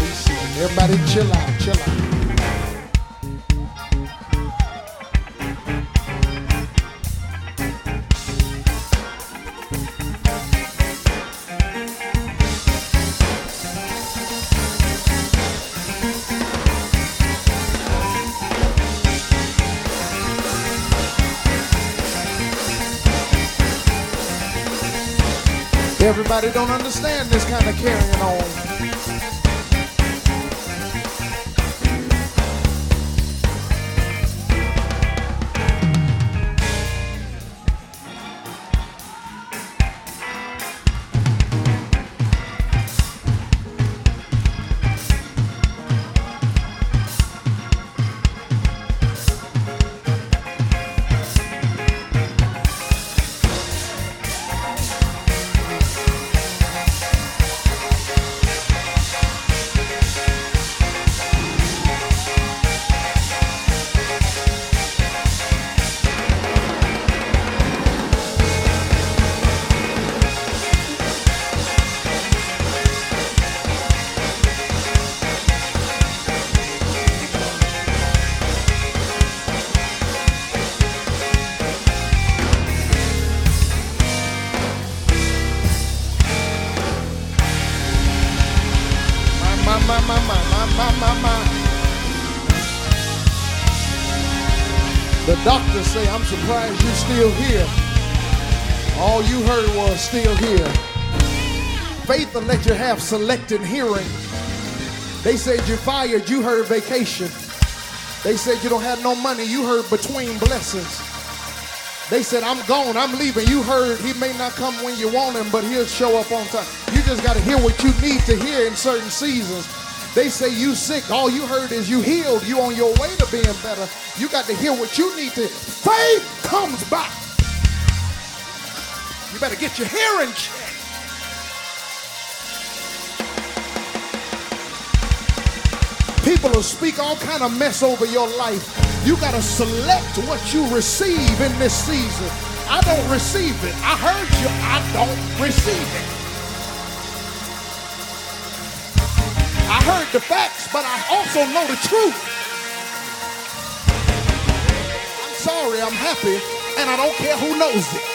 Be seated. Everybody chill out. Chill out. Everybody don't understand this kind of carrying on. Say, I'm surprised you're still here. All you heard was still here. Faith will let you have selected hearing. They said you're fired, you heard vacation. They said you don't have no money, you heard between blessings. They said, I'm gone, I'm leaving. You heard he may not come when you want him, but he'll show up on time. You just got to hear what you need to hear in certain seasons. They say you sick, all you heard is you healed, you on your way to being better. You got to hear what you need to. Faith comes back. You better get your hearing checked. People will speak all kind of mess over your life. You got to select what you receive in this season. I don't receive it. I heard you. I don't receive it. The facts, but I also know the truth. I'm sorry, I'm happy, and I don't care who knows it.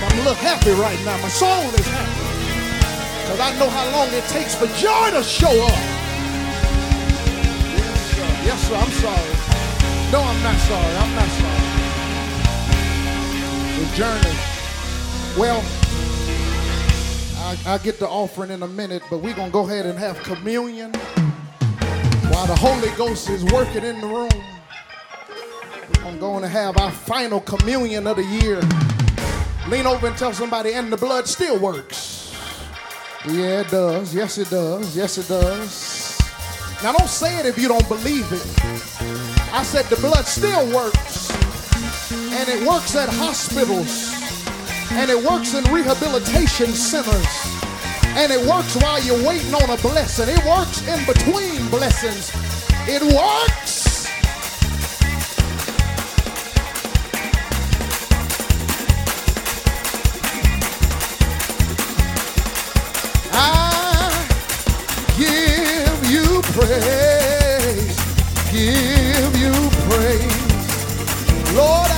I'm a little happy right now. My soul is happy. Because I know how long it takes for joy to show up. Yes, sir. Yes, sir. I'm sorry. No, I'm not sorry. I'm not sorry. The journey. Well, I, I'll get the offering in a minute, but we're going to go ahead and have communion while the Holy Ghost is working in the room. I'm going to have our final communion of the year. Lean over and tell somebody, and the blood still works. Yeah, it does. Yes, it does. Yes, it does. Now, don't say it if you don't believe it. I said the blood still works. And it works at hospitals. And it works in rehabilitation centers. And it works while you're waiting on a blessing. It works in between blessings. It works. I give you praise, give you praise. Lord,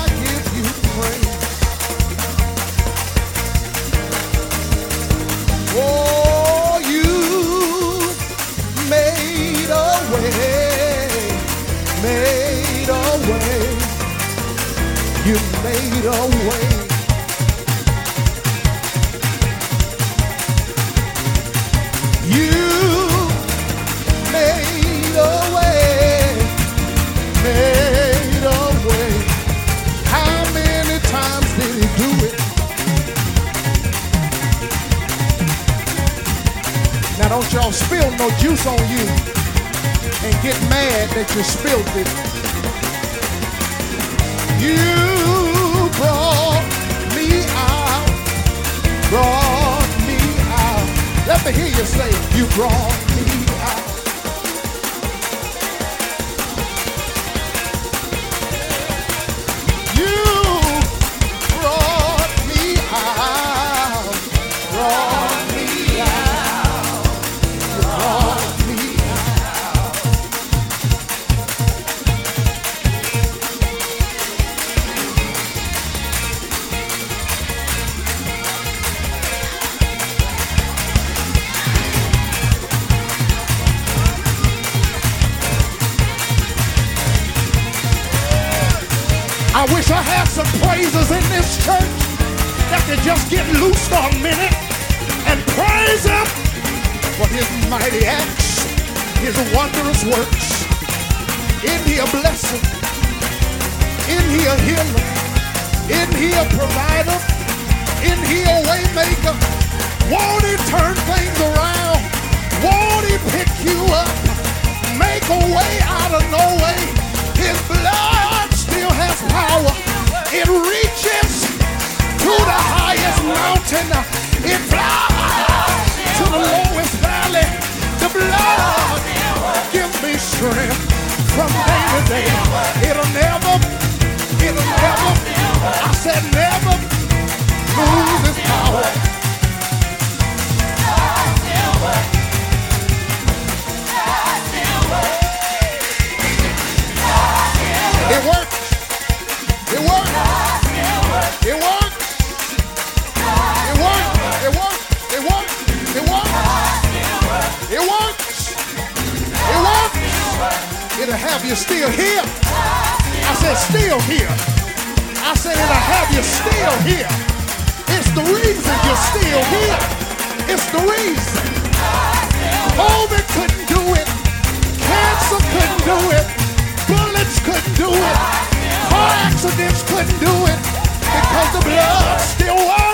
You made a way. You made a way, made a way. How many times did he do it? Now don't y'all spill no juice on you and get mad that you spilled it. You brought me out. Let me hear you say, You brought Had some praisers in this church that can just get loose for a minute and praise him for his mighty acts, his wondrous works. In here blessing, in here healer, in here provider, in here waymaker. Won't he turn things around? Won't he pick you up? Make a way out of no way. His blood still has power. It reaches to the highest mountain. It flies to the lowest valley. The blood give me strength from day to day. It'll never, it'll never, I said never lose its power. It works. It'll have you still here. I said still here. I said it'll have you still here. It's the reason you're still here. It's the reason. COVID couldn't do it. Cancer couldn't do it. Bullets couldn't do it. Car accidents couldn't do it. Because the blood still works.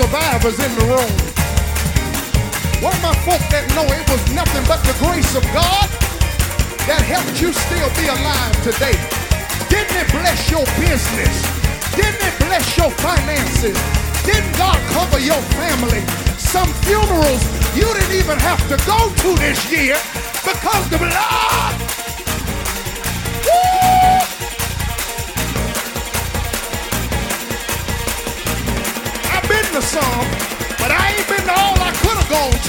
Survivors in the room? Where my folk that know it was nothing but the grace of God that helped you still be alive today? Didn't it bless your business? Didn't it bless your finances? Didn't God cover your family? Some funerals you didn't even have to go to this year because the blood. Gone.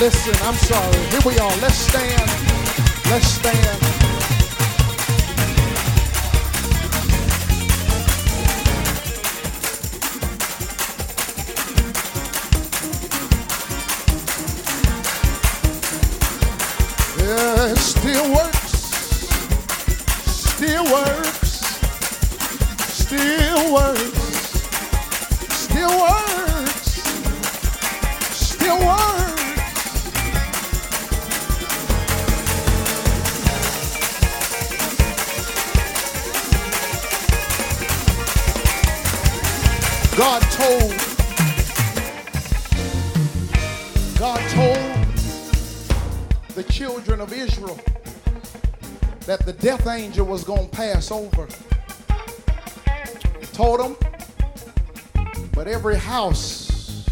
Listen, I'm sorry. Here we are. Let's stand. Let's stand. Was going to pass over. Told them, but every house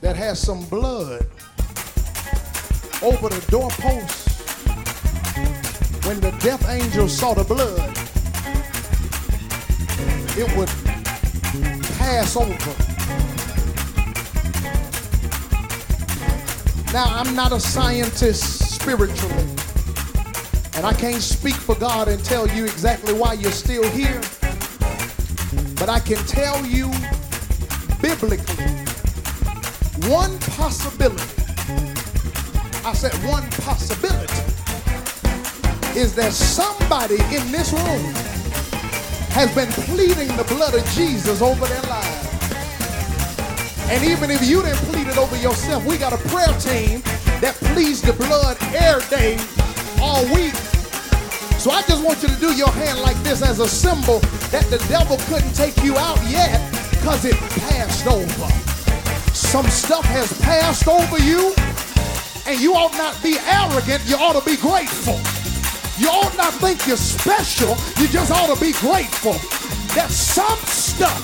that has some blood over the doorpost, when the death angel saw the blood, it would pass over. Now, I'm not a scientist spiritually, and I can't speak for God and tell you exactly why you're still here. But I can tell you biblically one possibility. I said one possibility is that somebody in this room has been pleading the blood of Jesus over their lives. And even if you didn't plead it over yourself, we got a prayer team that pleads the blood every day, all week. So I just want you to do your hand like this as a symbol that the devil couldn't take you out yet because it passed over. Some stuff has passed over you, and you ought not be arrogant, you ought to be grateful. You ought not think you're special, you just ought to be grateful that some stuff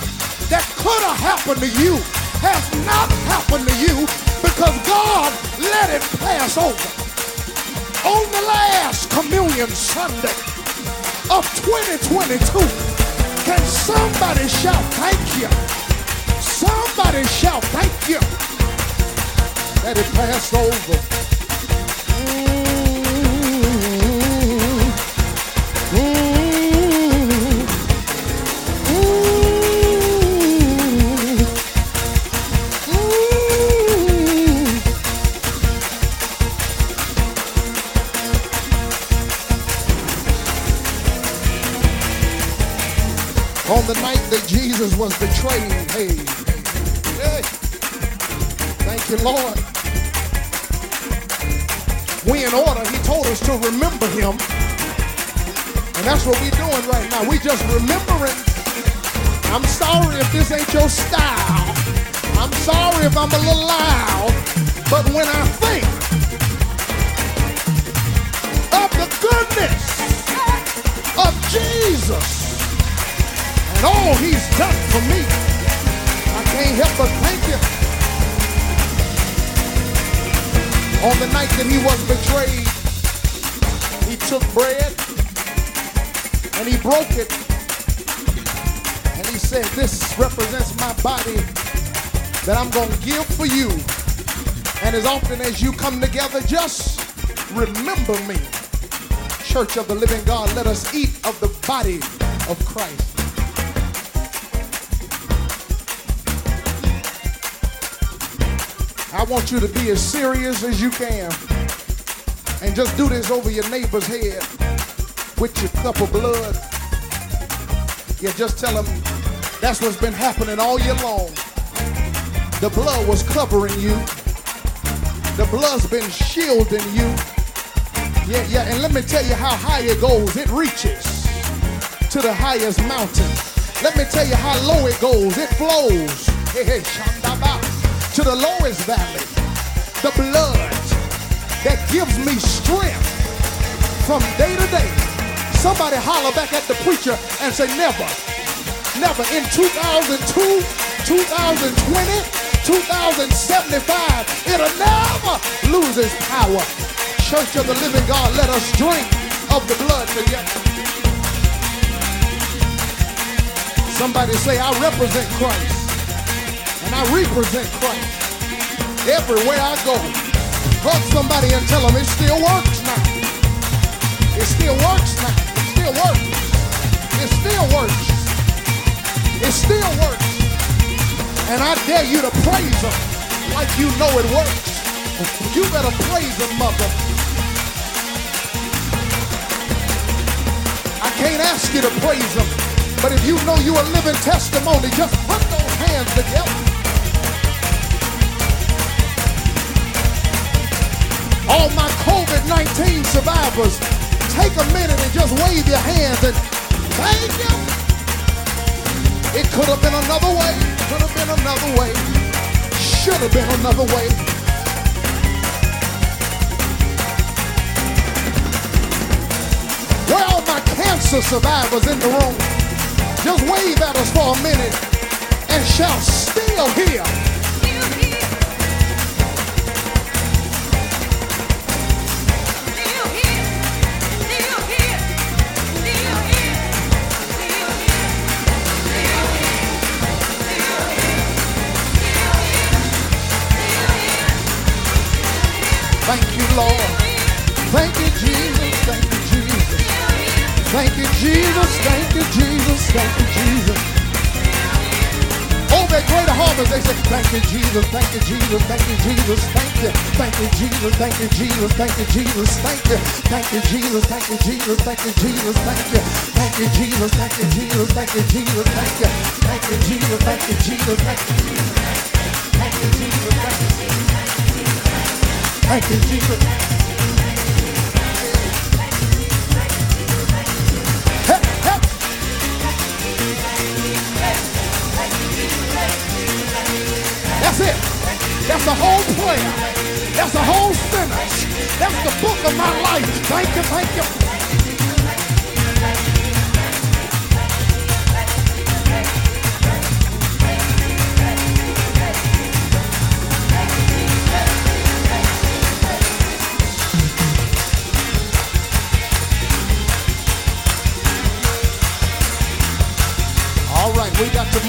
that could have happened to you has not happened to you because God let it pass over. On the last communion Sunday of 2022, can somebody shout thank you? Somebody shout thank you that it passed over. You, Lord. We in order, he told us to remember him. And that's what we're doing right now. We just remembering. I'm sorry if this ain't your style. I'm sorry if I'm a little loud. But when I think of the goodness of Jesus and all he's done for me, I can't help but thank him. On the night that he was betrayed, he took bread and he broke it. And he said, This represents my body that I'm going to give for you. And as often as you come together, just remember me. Church of the living God, let us eat of the body of Christ. I want you to be as serious as you can. And just do this over your neighbor's head with your cup of blood. Yeah, just tell them that's what's been happening all year long. The blood was covering you. The blood's been shielding you. Yeah, yeah, and let me tell you how high it goes. It reaches to the highest mountain. Let me tell you how low it goes. It flows. Hey, hey, to the lowest valley. The blood that gives me strength from day to day. Somebody holler back at the preacher and say, never, never in 2002, 2020, 2075, it'll never lose its power. Church of the living God, let us drink of the blood together. Somebody say, I represent Christ I represent Christ everywhere I go. Hug somebody and tell them it still works now. It still works now. It still works. It still works. It still works. And I dare you to praise him like you know it works. You better praise him, mother. I can't ask you to praise him, but if you know you a living testimony, just put those hands together. All my COVID-19 survivors, take a minute and just wave your hands and thank you. It could have been another way, could have been another way, should have been another way. Where my cancer survivors in the room? Just wave at us for a minute and shout, still here. Lord. Thank you, Jesus. Thank you, Jesus. Thank you, Jesus. Thank you, Jesus. Thank you, Jesus. Over at Greater Harvest, they say, Thank you, Jesus. Thank you, Jesus. Thank you, Jesus. Thank you. Thank you, Jesus. Thank you, Jesus. Thank you, Jesus. Thank you. Thank you, Jesus. Thank you, Jesus. Thank you, Jesus. Thank you. Thank you, Jesus. Thank you, Jesus. Thank you, Jesus. Thank you. Thank you, Jesus. Thank you, Jesus. Thank you, Jesus. Thank you, Jesus. Thank you, Jesus. Thank you, Jesus. Hey. That's it. That's the whole play. That's the whole sentence. That's the book of my life. Thank you, thank you.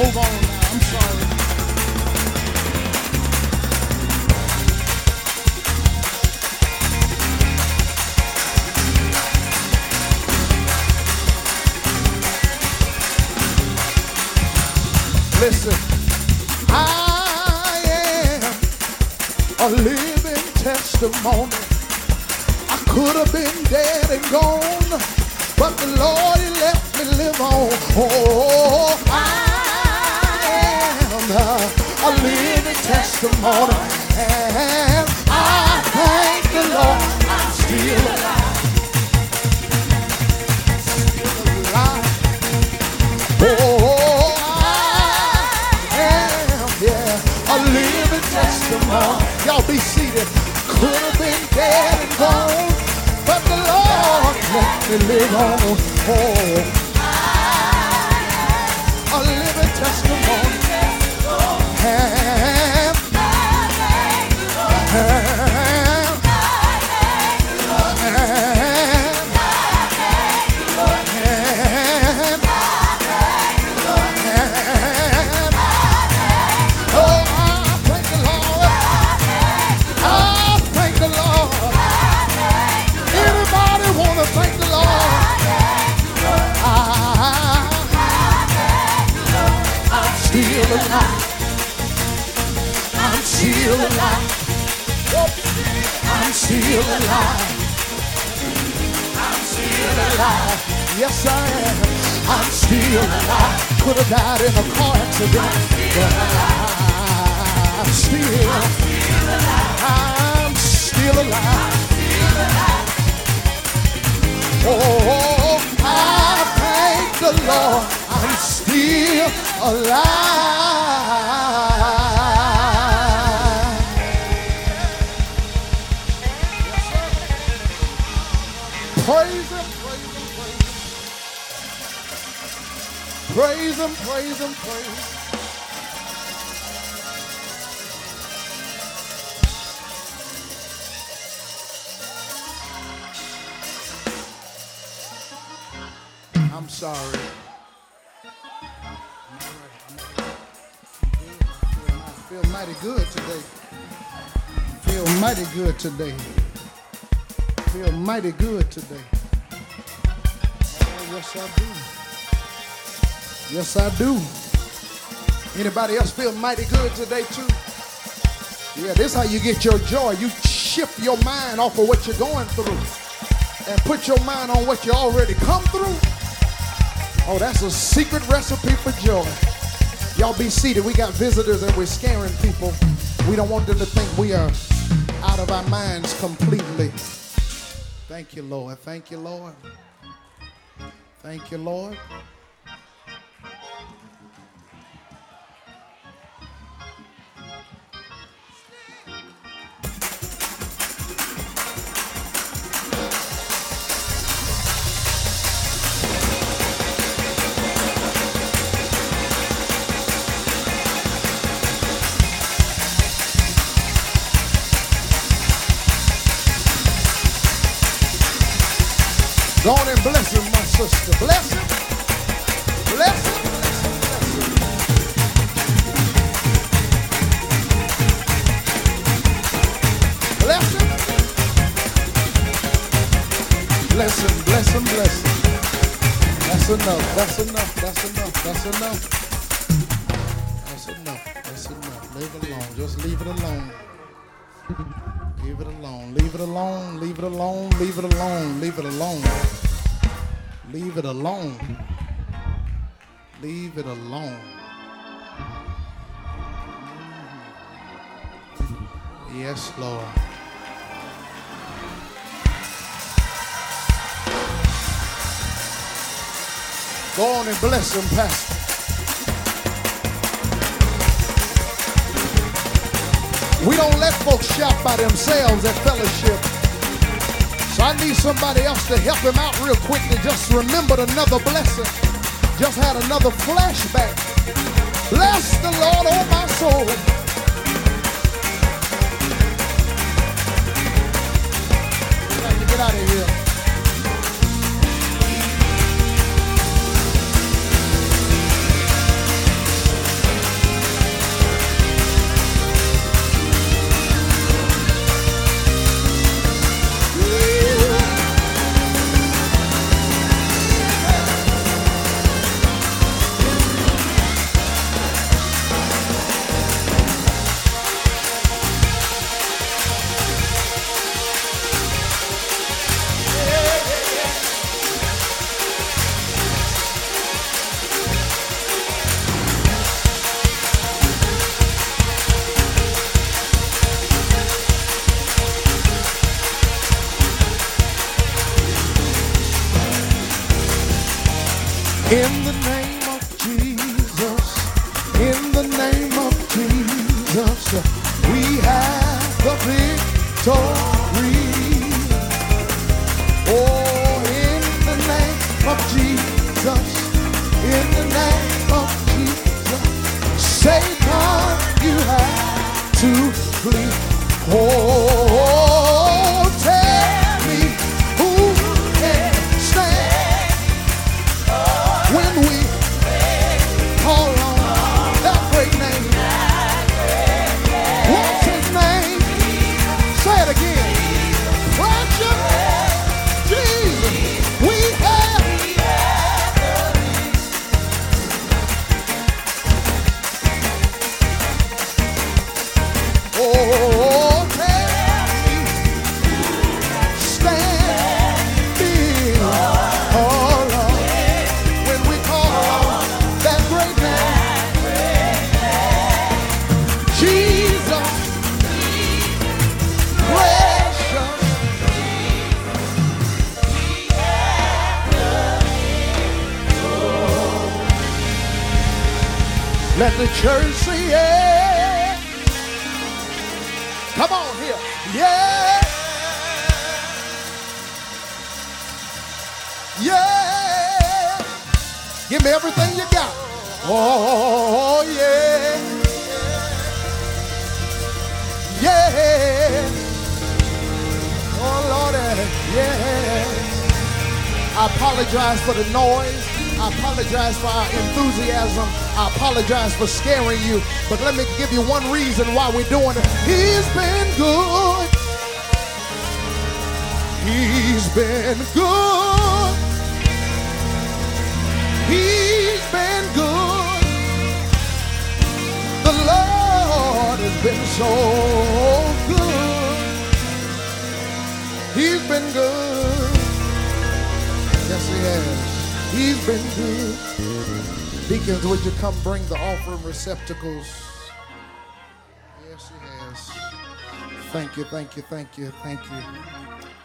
Move on now. I'm sorry. Listen, I am a living testimony. I could have been dead and gone, but the Lord let me live on. Oh, I am a, living testimony, and I thank the Lord I'm still alive. Still alive. Oh, I am, yeah, a living testimony. Y'all be seated. Could have been dead and gone, but the Lord let me live on. Oh, alive. I'm still alive. I'm still alive. I'm still alive. Yes, I am. I'm still alive. Could have died in a car accident, but I'm still. I'm still alive. Oh, I thank the Lord. I'm still alive. Praise Him, praise Him, praise Him. Praise Him, praise Him, praise Him. I'm sorry. Mighty good today. Feel mighty good today. Feel mighty good today. Oh, yes, I do. Yes, I do. Anybody else feel mighty good today too? Yeah, this is how you get your joy. You shift your mind off of what you're going through and put your mind on what you already come through. Oh, that's a secret recipe for joy. Y'all be seated. We got visitors and we're scaring people. We don't want them to think we are out of our minds completely. Thank you, Lord. Thank you, Lord. Thank you, Lord. Sister. Bless him. Bless him. Bless him. Bless him. Bless him. Bless him. That's enough. That's enough. That's enough. That's enough. That's enough. That's enough. Leave it alone. Just leave it alone. Leave it alone. Leave it alone. Leave it alone. Leave it alone. Leave it alone. Leave it alone. Leave it alone. Leave it alone. Yes, Lord. Go on and bless him, Pastor. We don't let folks shout by themselves at fellowship. I need somebody else to help him out real quickly. Just remembered another blessing. Just had another flashback. Bless the Lord, oh my soul. Get out of here. Apologize for scaring you. But let me give you one reason why we're doing it. He's been good. He's been good. He's been good. The Lord has been so good. He's been good. Yes, he has. He's been good. Deacons, would you come bring the offering receptacles? Yes, he has. Thank you, thank you, thank you, thank you.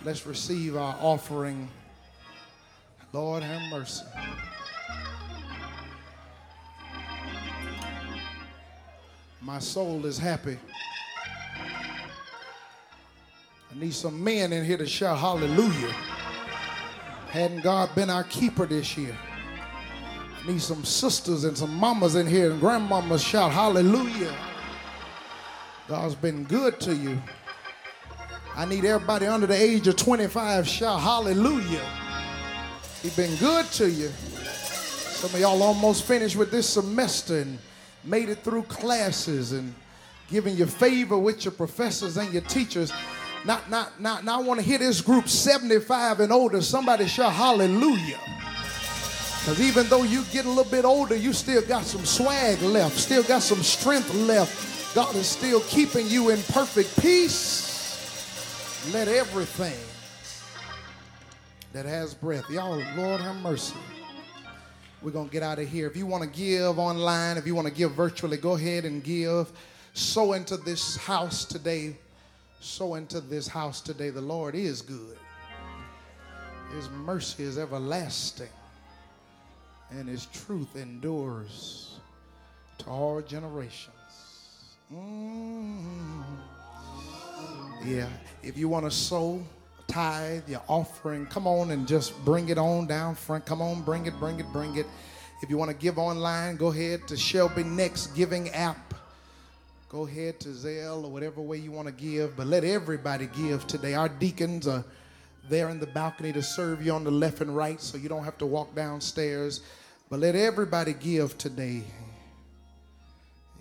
Let's receive our offering. Lord, have mercy. My soul is happy. I need some men in here to shout hallelujah. Hadn't God been our keeper this year? Need some sisters and some mamas in here and grandmamas shout hallelujah. God's been good to you. I need everybody under the age of 25 shout hallelujah. He's been good to you. Some of y'all almost finished with this semester and made it through classes and giving you favor with your professors and your teachers. Not, not, not, now I want to hear this group 75 and older. Somebody shout hallelujah. Because even though you get a little bit older, you still got some swag left, still got some strength left. God is still keeping you in perfect peace. Let everything that has breath, y'all, Lord have mercy. We're going to get out of here. If you want to give online, if you want to give virtually, go ahead and give. Sow into this house today. Sow into this house today. The Lord is good. His mercy is everlasting, and His truth endures to all generations. Mm. Yeah, if you want to sow, tithe, your offering, come on and just bring it on down front. Come on, bring it, bring it, bring it. If you want to give online, go ahead to Shelby Next Giving app. Go ahead to Zelle or whatever way you want to give, but let everybody give today. Our deacons are there in the balcony to serve you on the left and right so you don't have to walk downstairs. But let everybody give today.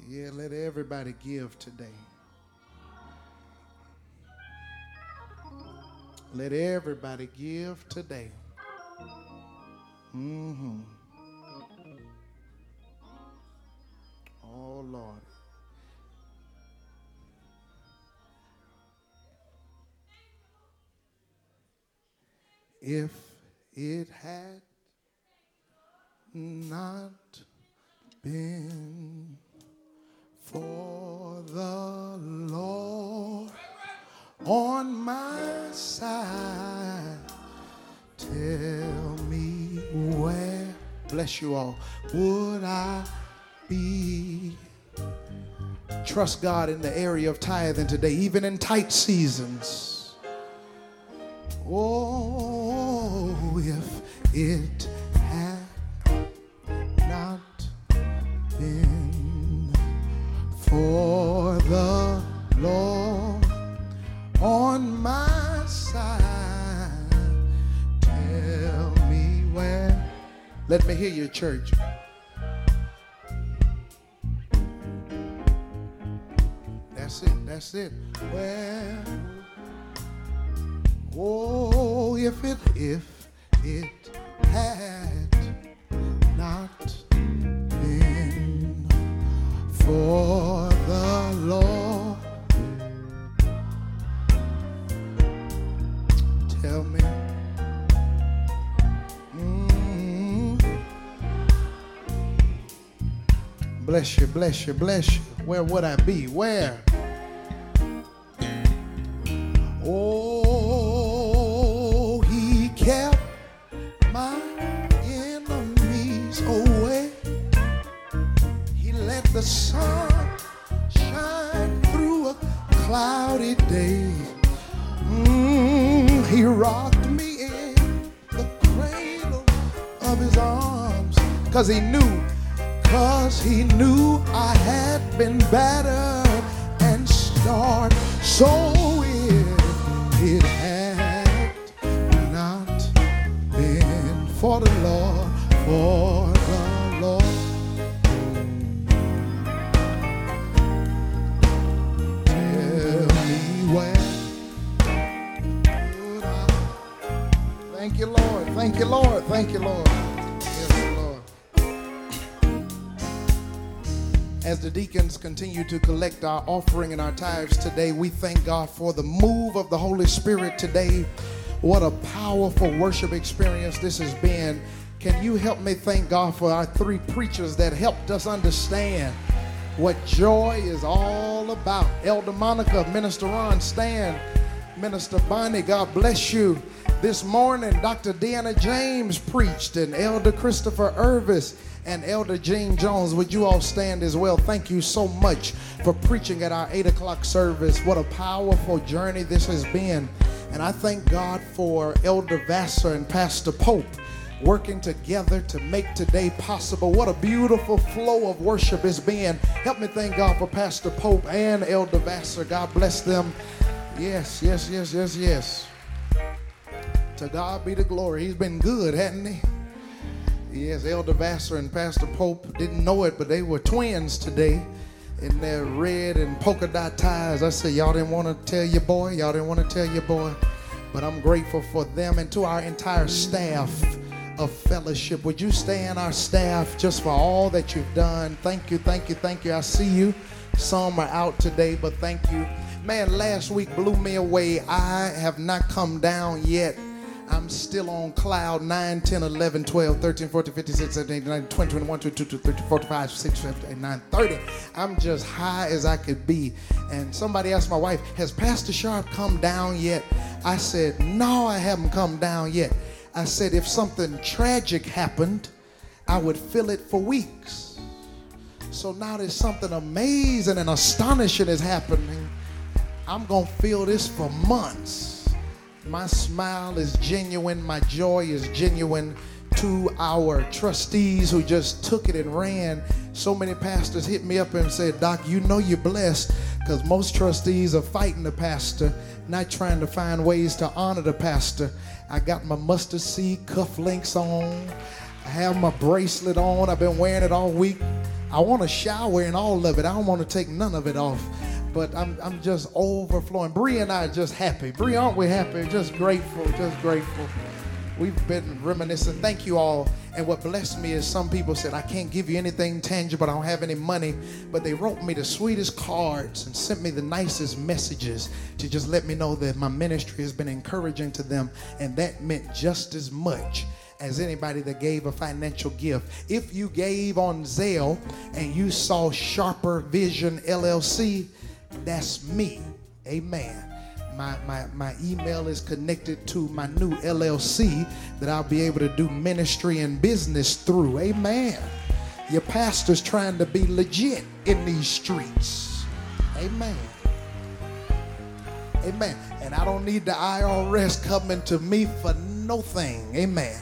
Yeah, let everybody give today. Let everybody give today. Mm-hmm. Oh Lord. If it had not been for the Lord on my side, tell me where, bless you all, would I be? Trust God in the area of tithing today, even in tight seasons. Oh, if it had not been for the Lord on my side, tell me where. Let me hear you, church. That's it, that's it. Where Oh, if it, if it had not been for the Lord, tell me. Mm. Bless you, bless you, bless you. Where would I be? Where? Sun shine through a cloudy day. Mm, he rocked me in the cradle of his arms. Cause he knew, cause he knew I had been battered and scarred. So if it had not been for the Lord, for Thank you, Lord. Yes, Lord. As the deacons continue to collect our offering and our tithes today, we thank God for the move of the Holy Spirit today. What a powerful worship experience this has been. Can you help me thank God for our three preachers that helped us understand what joy is all about? Elder Monica, Minister Ron Stan, Minister Bonnie, God bless you. This morning, Dr. Deanna James preached, and Elder Christopher Irvis and Elder Gene Jones. Would you all stand as well? Thank you so much for preaching at our 8 o'clock service. What a powerful journey this has been. And I thank God for Elder Vassar and Pastor Pope working together to make today possible. What a beautiful flow of worship it's been. Help me thank God for Pastor Pope and Elder Vassar. God bless them. Yes, yes, yes, yes, yes. To God be the glory. He's been good, hasn't he? Yes, Elder Vassar and Pastor Pope didn't know it, but they were twins today in their red and polka dot ties. I said, Y'all didn't want to tell your boy, y'all didn't want to tell your boy. But I'm grateful for them and to our entire staff of fellowship. Would you stand our staff just for all that you've done? Thank you, thank you, thank you. I see you. Some are out today, but thank you. Man, last week blew me away. I have not come down yet. I'm still on cloud 9, 10, 11, 12, 13, 14, 15, 16, 17, 18, 19, 20, 21, 22, 23, 24, 25, 26, 27, 28, 29, 30. I'm just high as I could be. And somebody asked my wife, Has Pastor Sharp come down yet? I said, No, I haven't come down yet. I said, If something tragic happened, I would feel it for weeks. So now there's something amazing and astonishing is happening. I'm going to feel this for months. My smile is genuine, my joy is genuine to our trustees who just took it and ran. So many pastors hit me up and said, Doc, you know you're blessed because most trustees are fighting the pastor, not trying to find ways to honor the pastor. I got my mustard seed cufflinks on. I have my bracelet on. I've been wearing it all week. I want to shower in all of it. I don't want to take none of it off. But I'm, I'm just overflowing. Bree and I are just happy. Bree, aren't we happy? Just grateful, just grateful. We've been reminiscing. Thank you all. And what blessed me is some people said, I can't give you anything tangible. I don't have any money. But they wrote me the sweetest cards and sent me the nicest messages to just let me know that my ministry has been encouraging to them. And that meant just as much as anybody that gave a financial gift. If you gave on Zelle and you saw Sharper Vision LLC, that's me. Amen. My, my, my email is connected to my new LLC that I'll be able to do ministry and business through. Amen. Your pastor's trying to be legit in these streets. Amen. Amen. And I don't need the IRS coming to me for no thing. Amen.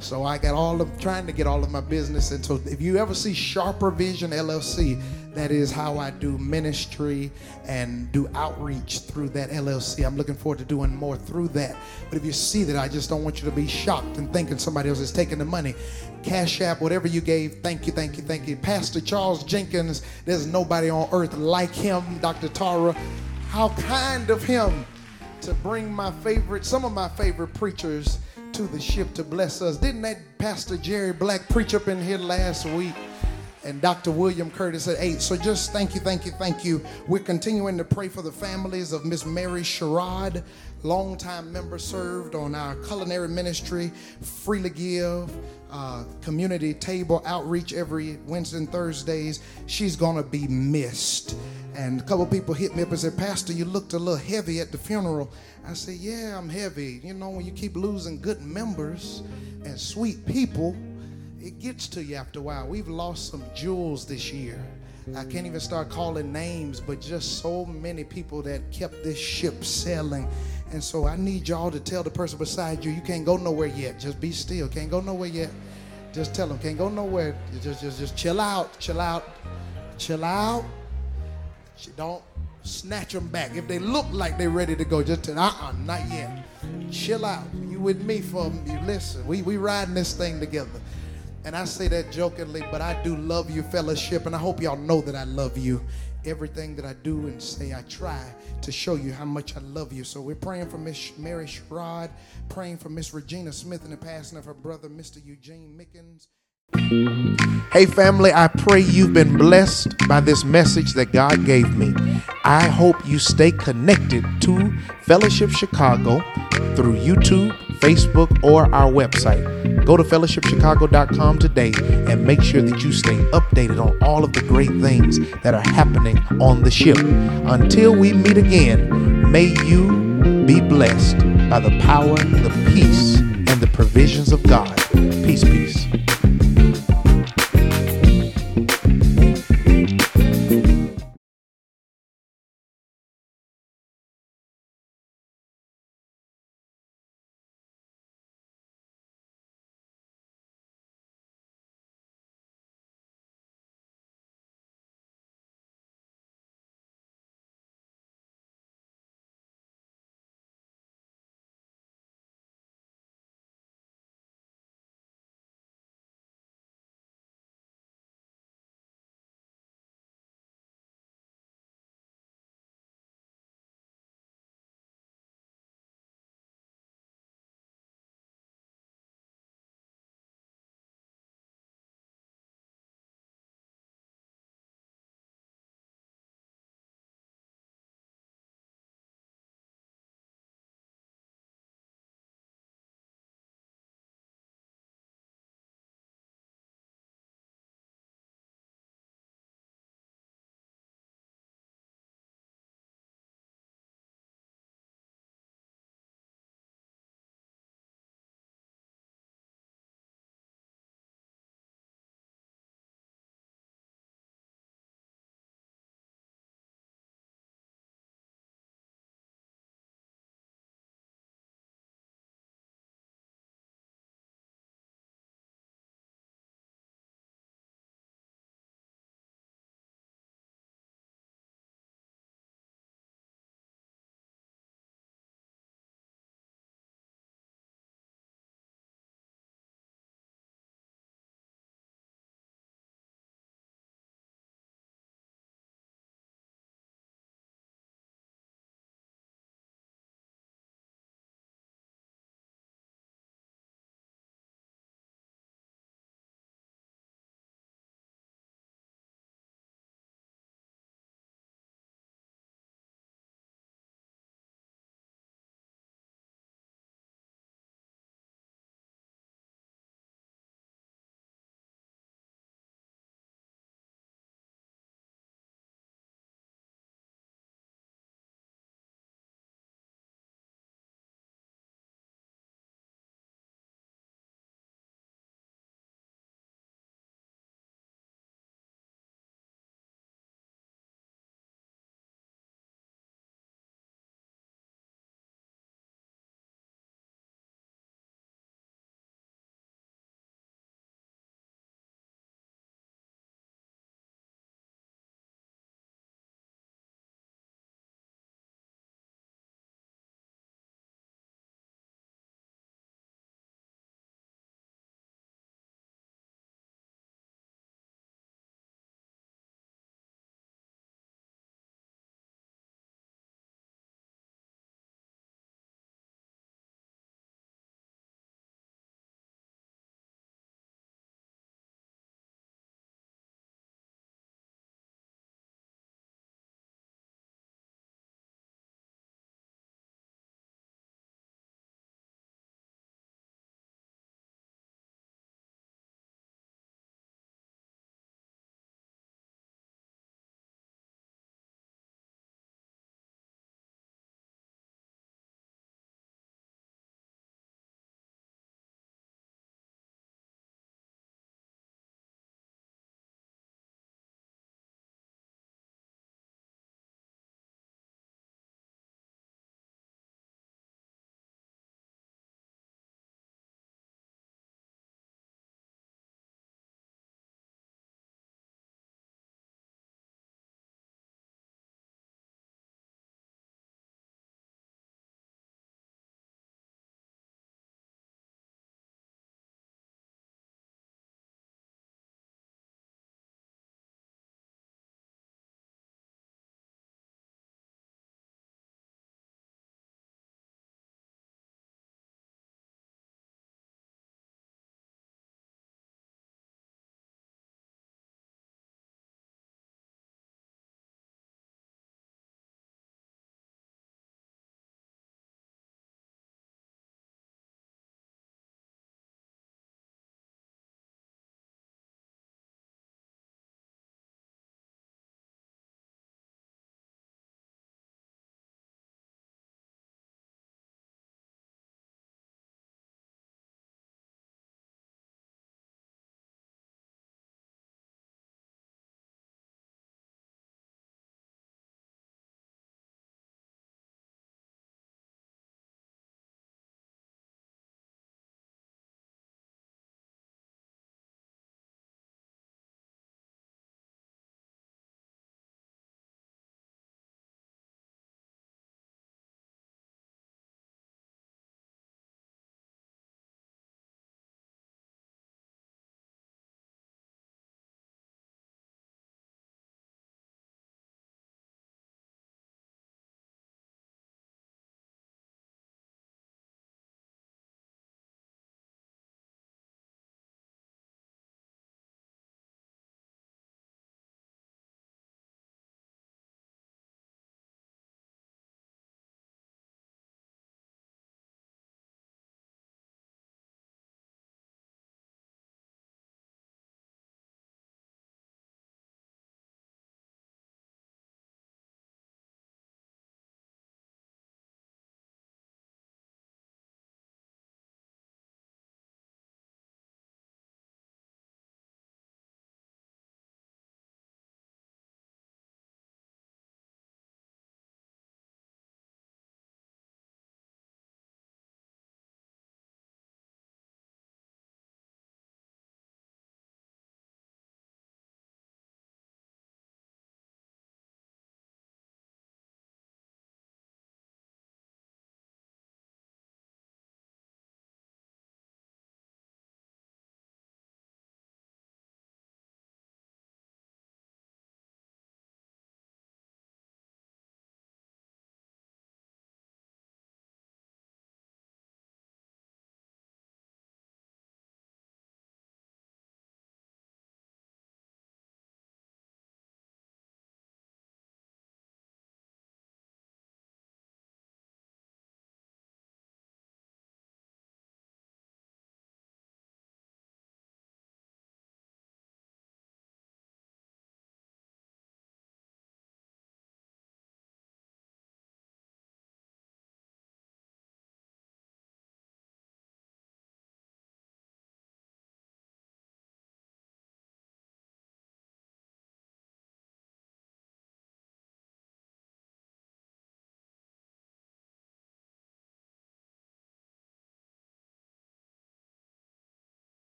So I got all of trying to get all of my business. And so if you ever see Sharper Vision LLC, that is how I do ministry and do outreach through that LLC. I'm looking forward to doing more through that. But if you see that, I just don't want you to be shocked and thinking somebody else is taking the money. Cash App, whatever you gave, thank you, thank you, thank you. Pastor Charles Jenkins, there's nobody on earth like him. Dr. Tara, how kind of him to bring my favorite, some of my favorite preachers to the ship to bless us. Didn't that Pastor Jerry Black preach up in here last week? And Dr. William Curtis at 8. So just thank you, thank you, thank you. We're continuing to pray for the families of Miss Mary Sherrod, longtime member served on our culinary ministry, Freely Give, uh, community table outreach every Wednesday and Thursdays. She's going to be missed. And a couple people hit me up and said, Pastor, you looked a little heavy at the funeral. I said, Yeah, I'm heavy. You know, when you keep losing good members and sweet people, it gets to you after a while. We've lost some jewels this year. I can't even start calling names, but just so many people that kept this ship sailing. And so I need y'all to tell the person beside you, you can't go nowhere yet. Just be still. Can't go nowhere yet. Just tell them, can't go nowhere. Just, just, just chill out, chill out, chill out. Don't snatch them back. If they look like they're ready to go, just tell, uh-uh, not yet. Chill out. You with me for you. Listen, we we riding this thing together. And I say that jokingly, but I do love you, fellowship, and I hope y'all know that I love you. Everything that I do and say, I try to show you how much I love you. So we're praying for Miss Mary Sherrod, praying for Miss Regina Smith and the passing of her brother, Mr. Eugene Mickens. Hey, family, I pray you've been blessed by this message that God gave me. I hope you stay connected to Fellowship Chicago through YouTube, Facebook, or our website. Go to fellowshipchicago.com today and make sure that you stay updated on all of the great things that are happening on the ship. Until we meet again, may you be blessed by the power, the peace, and the provisions of God. Peace, peace.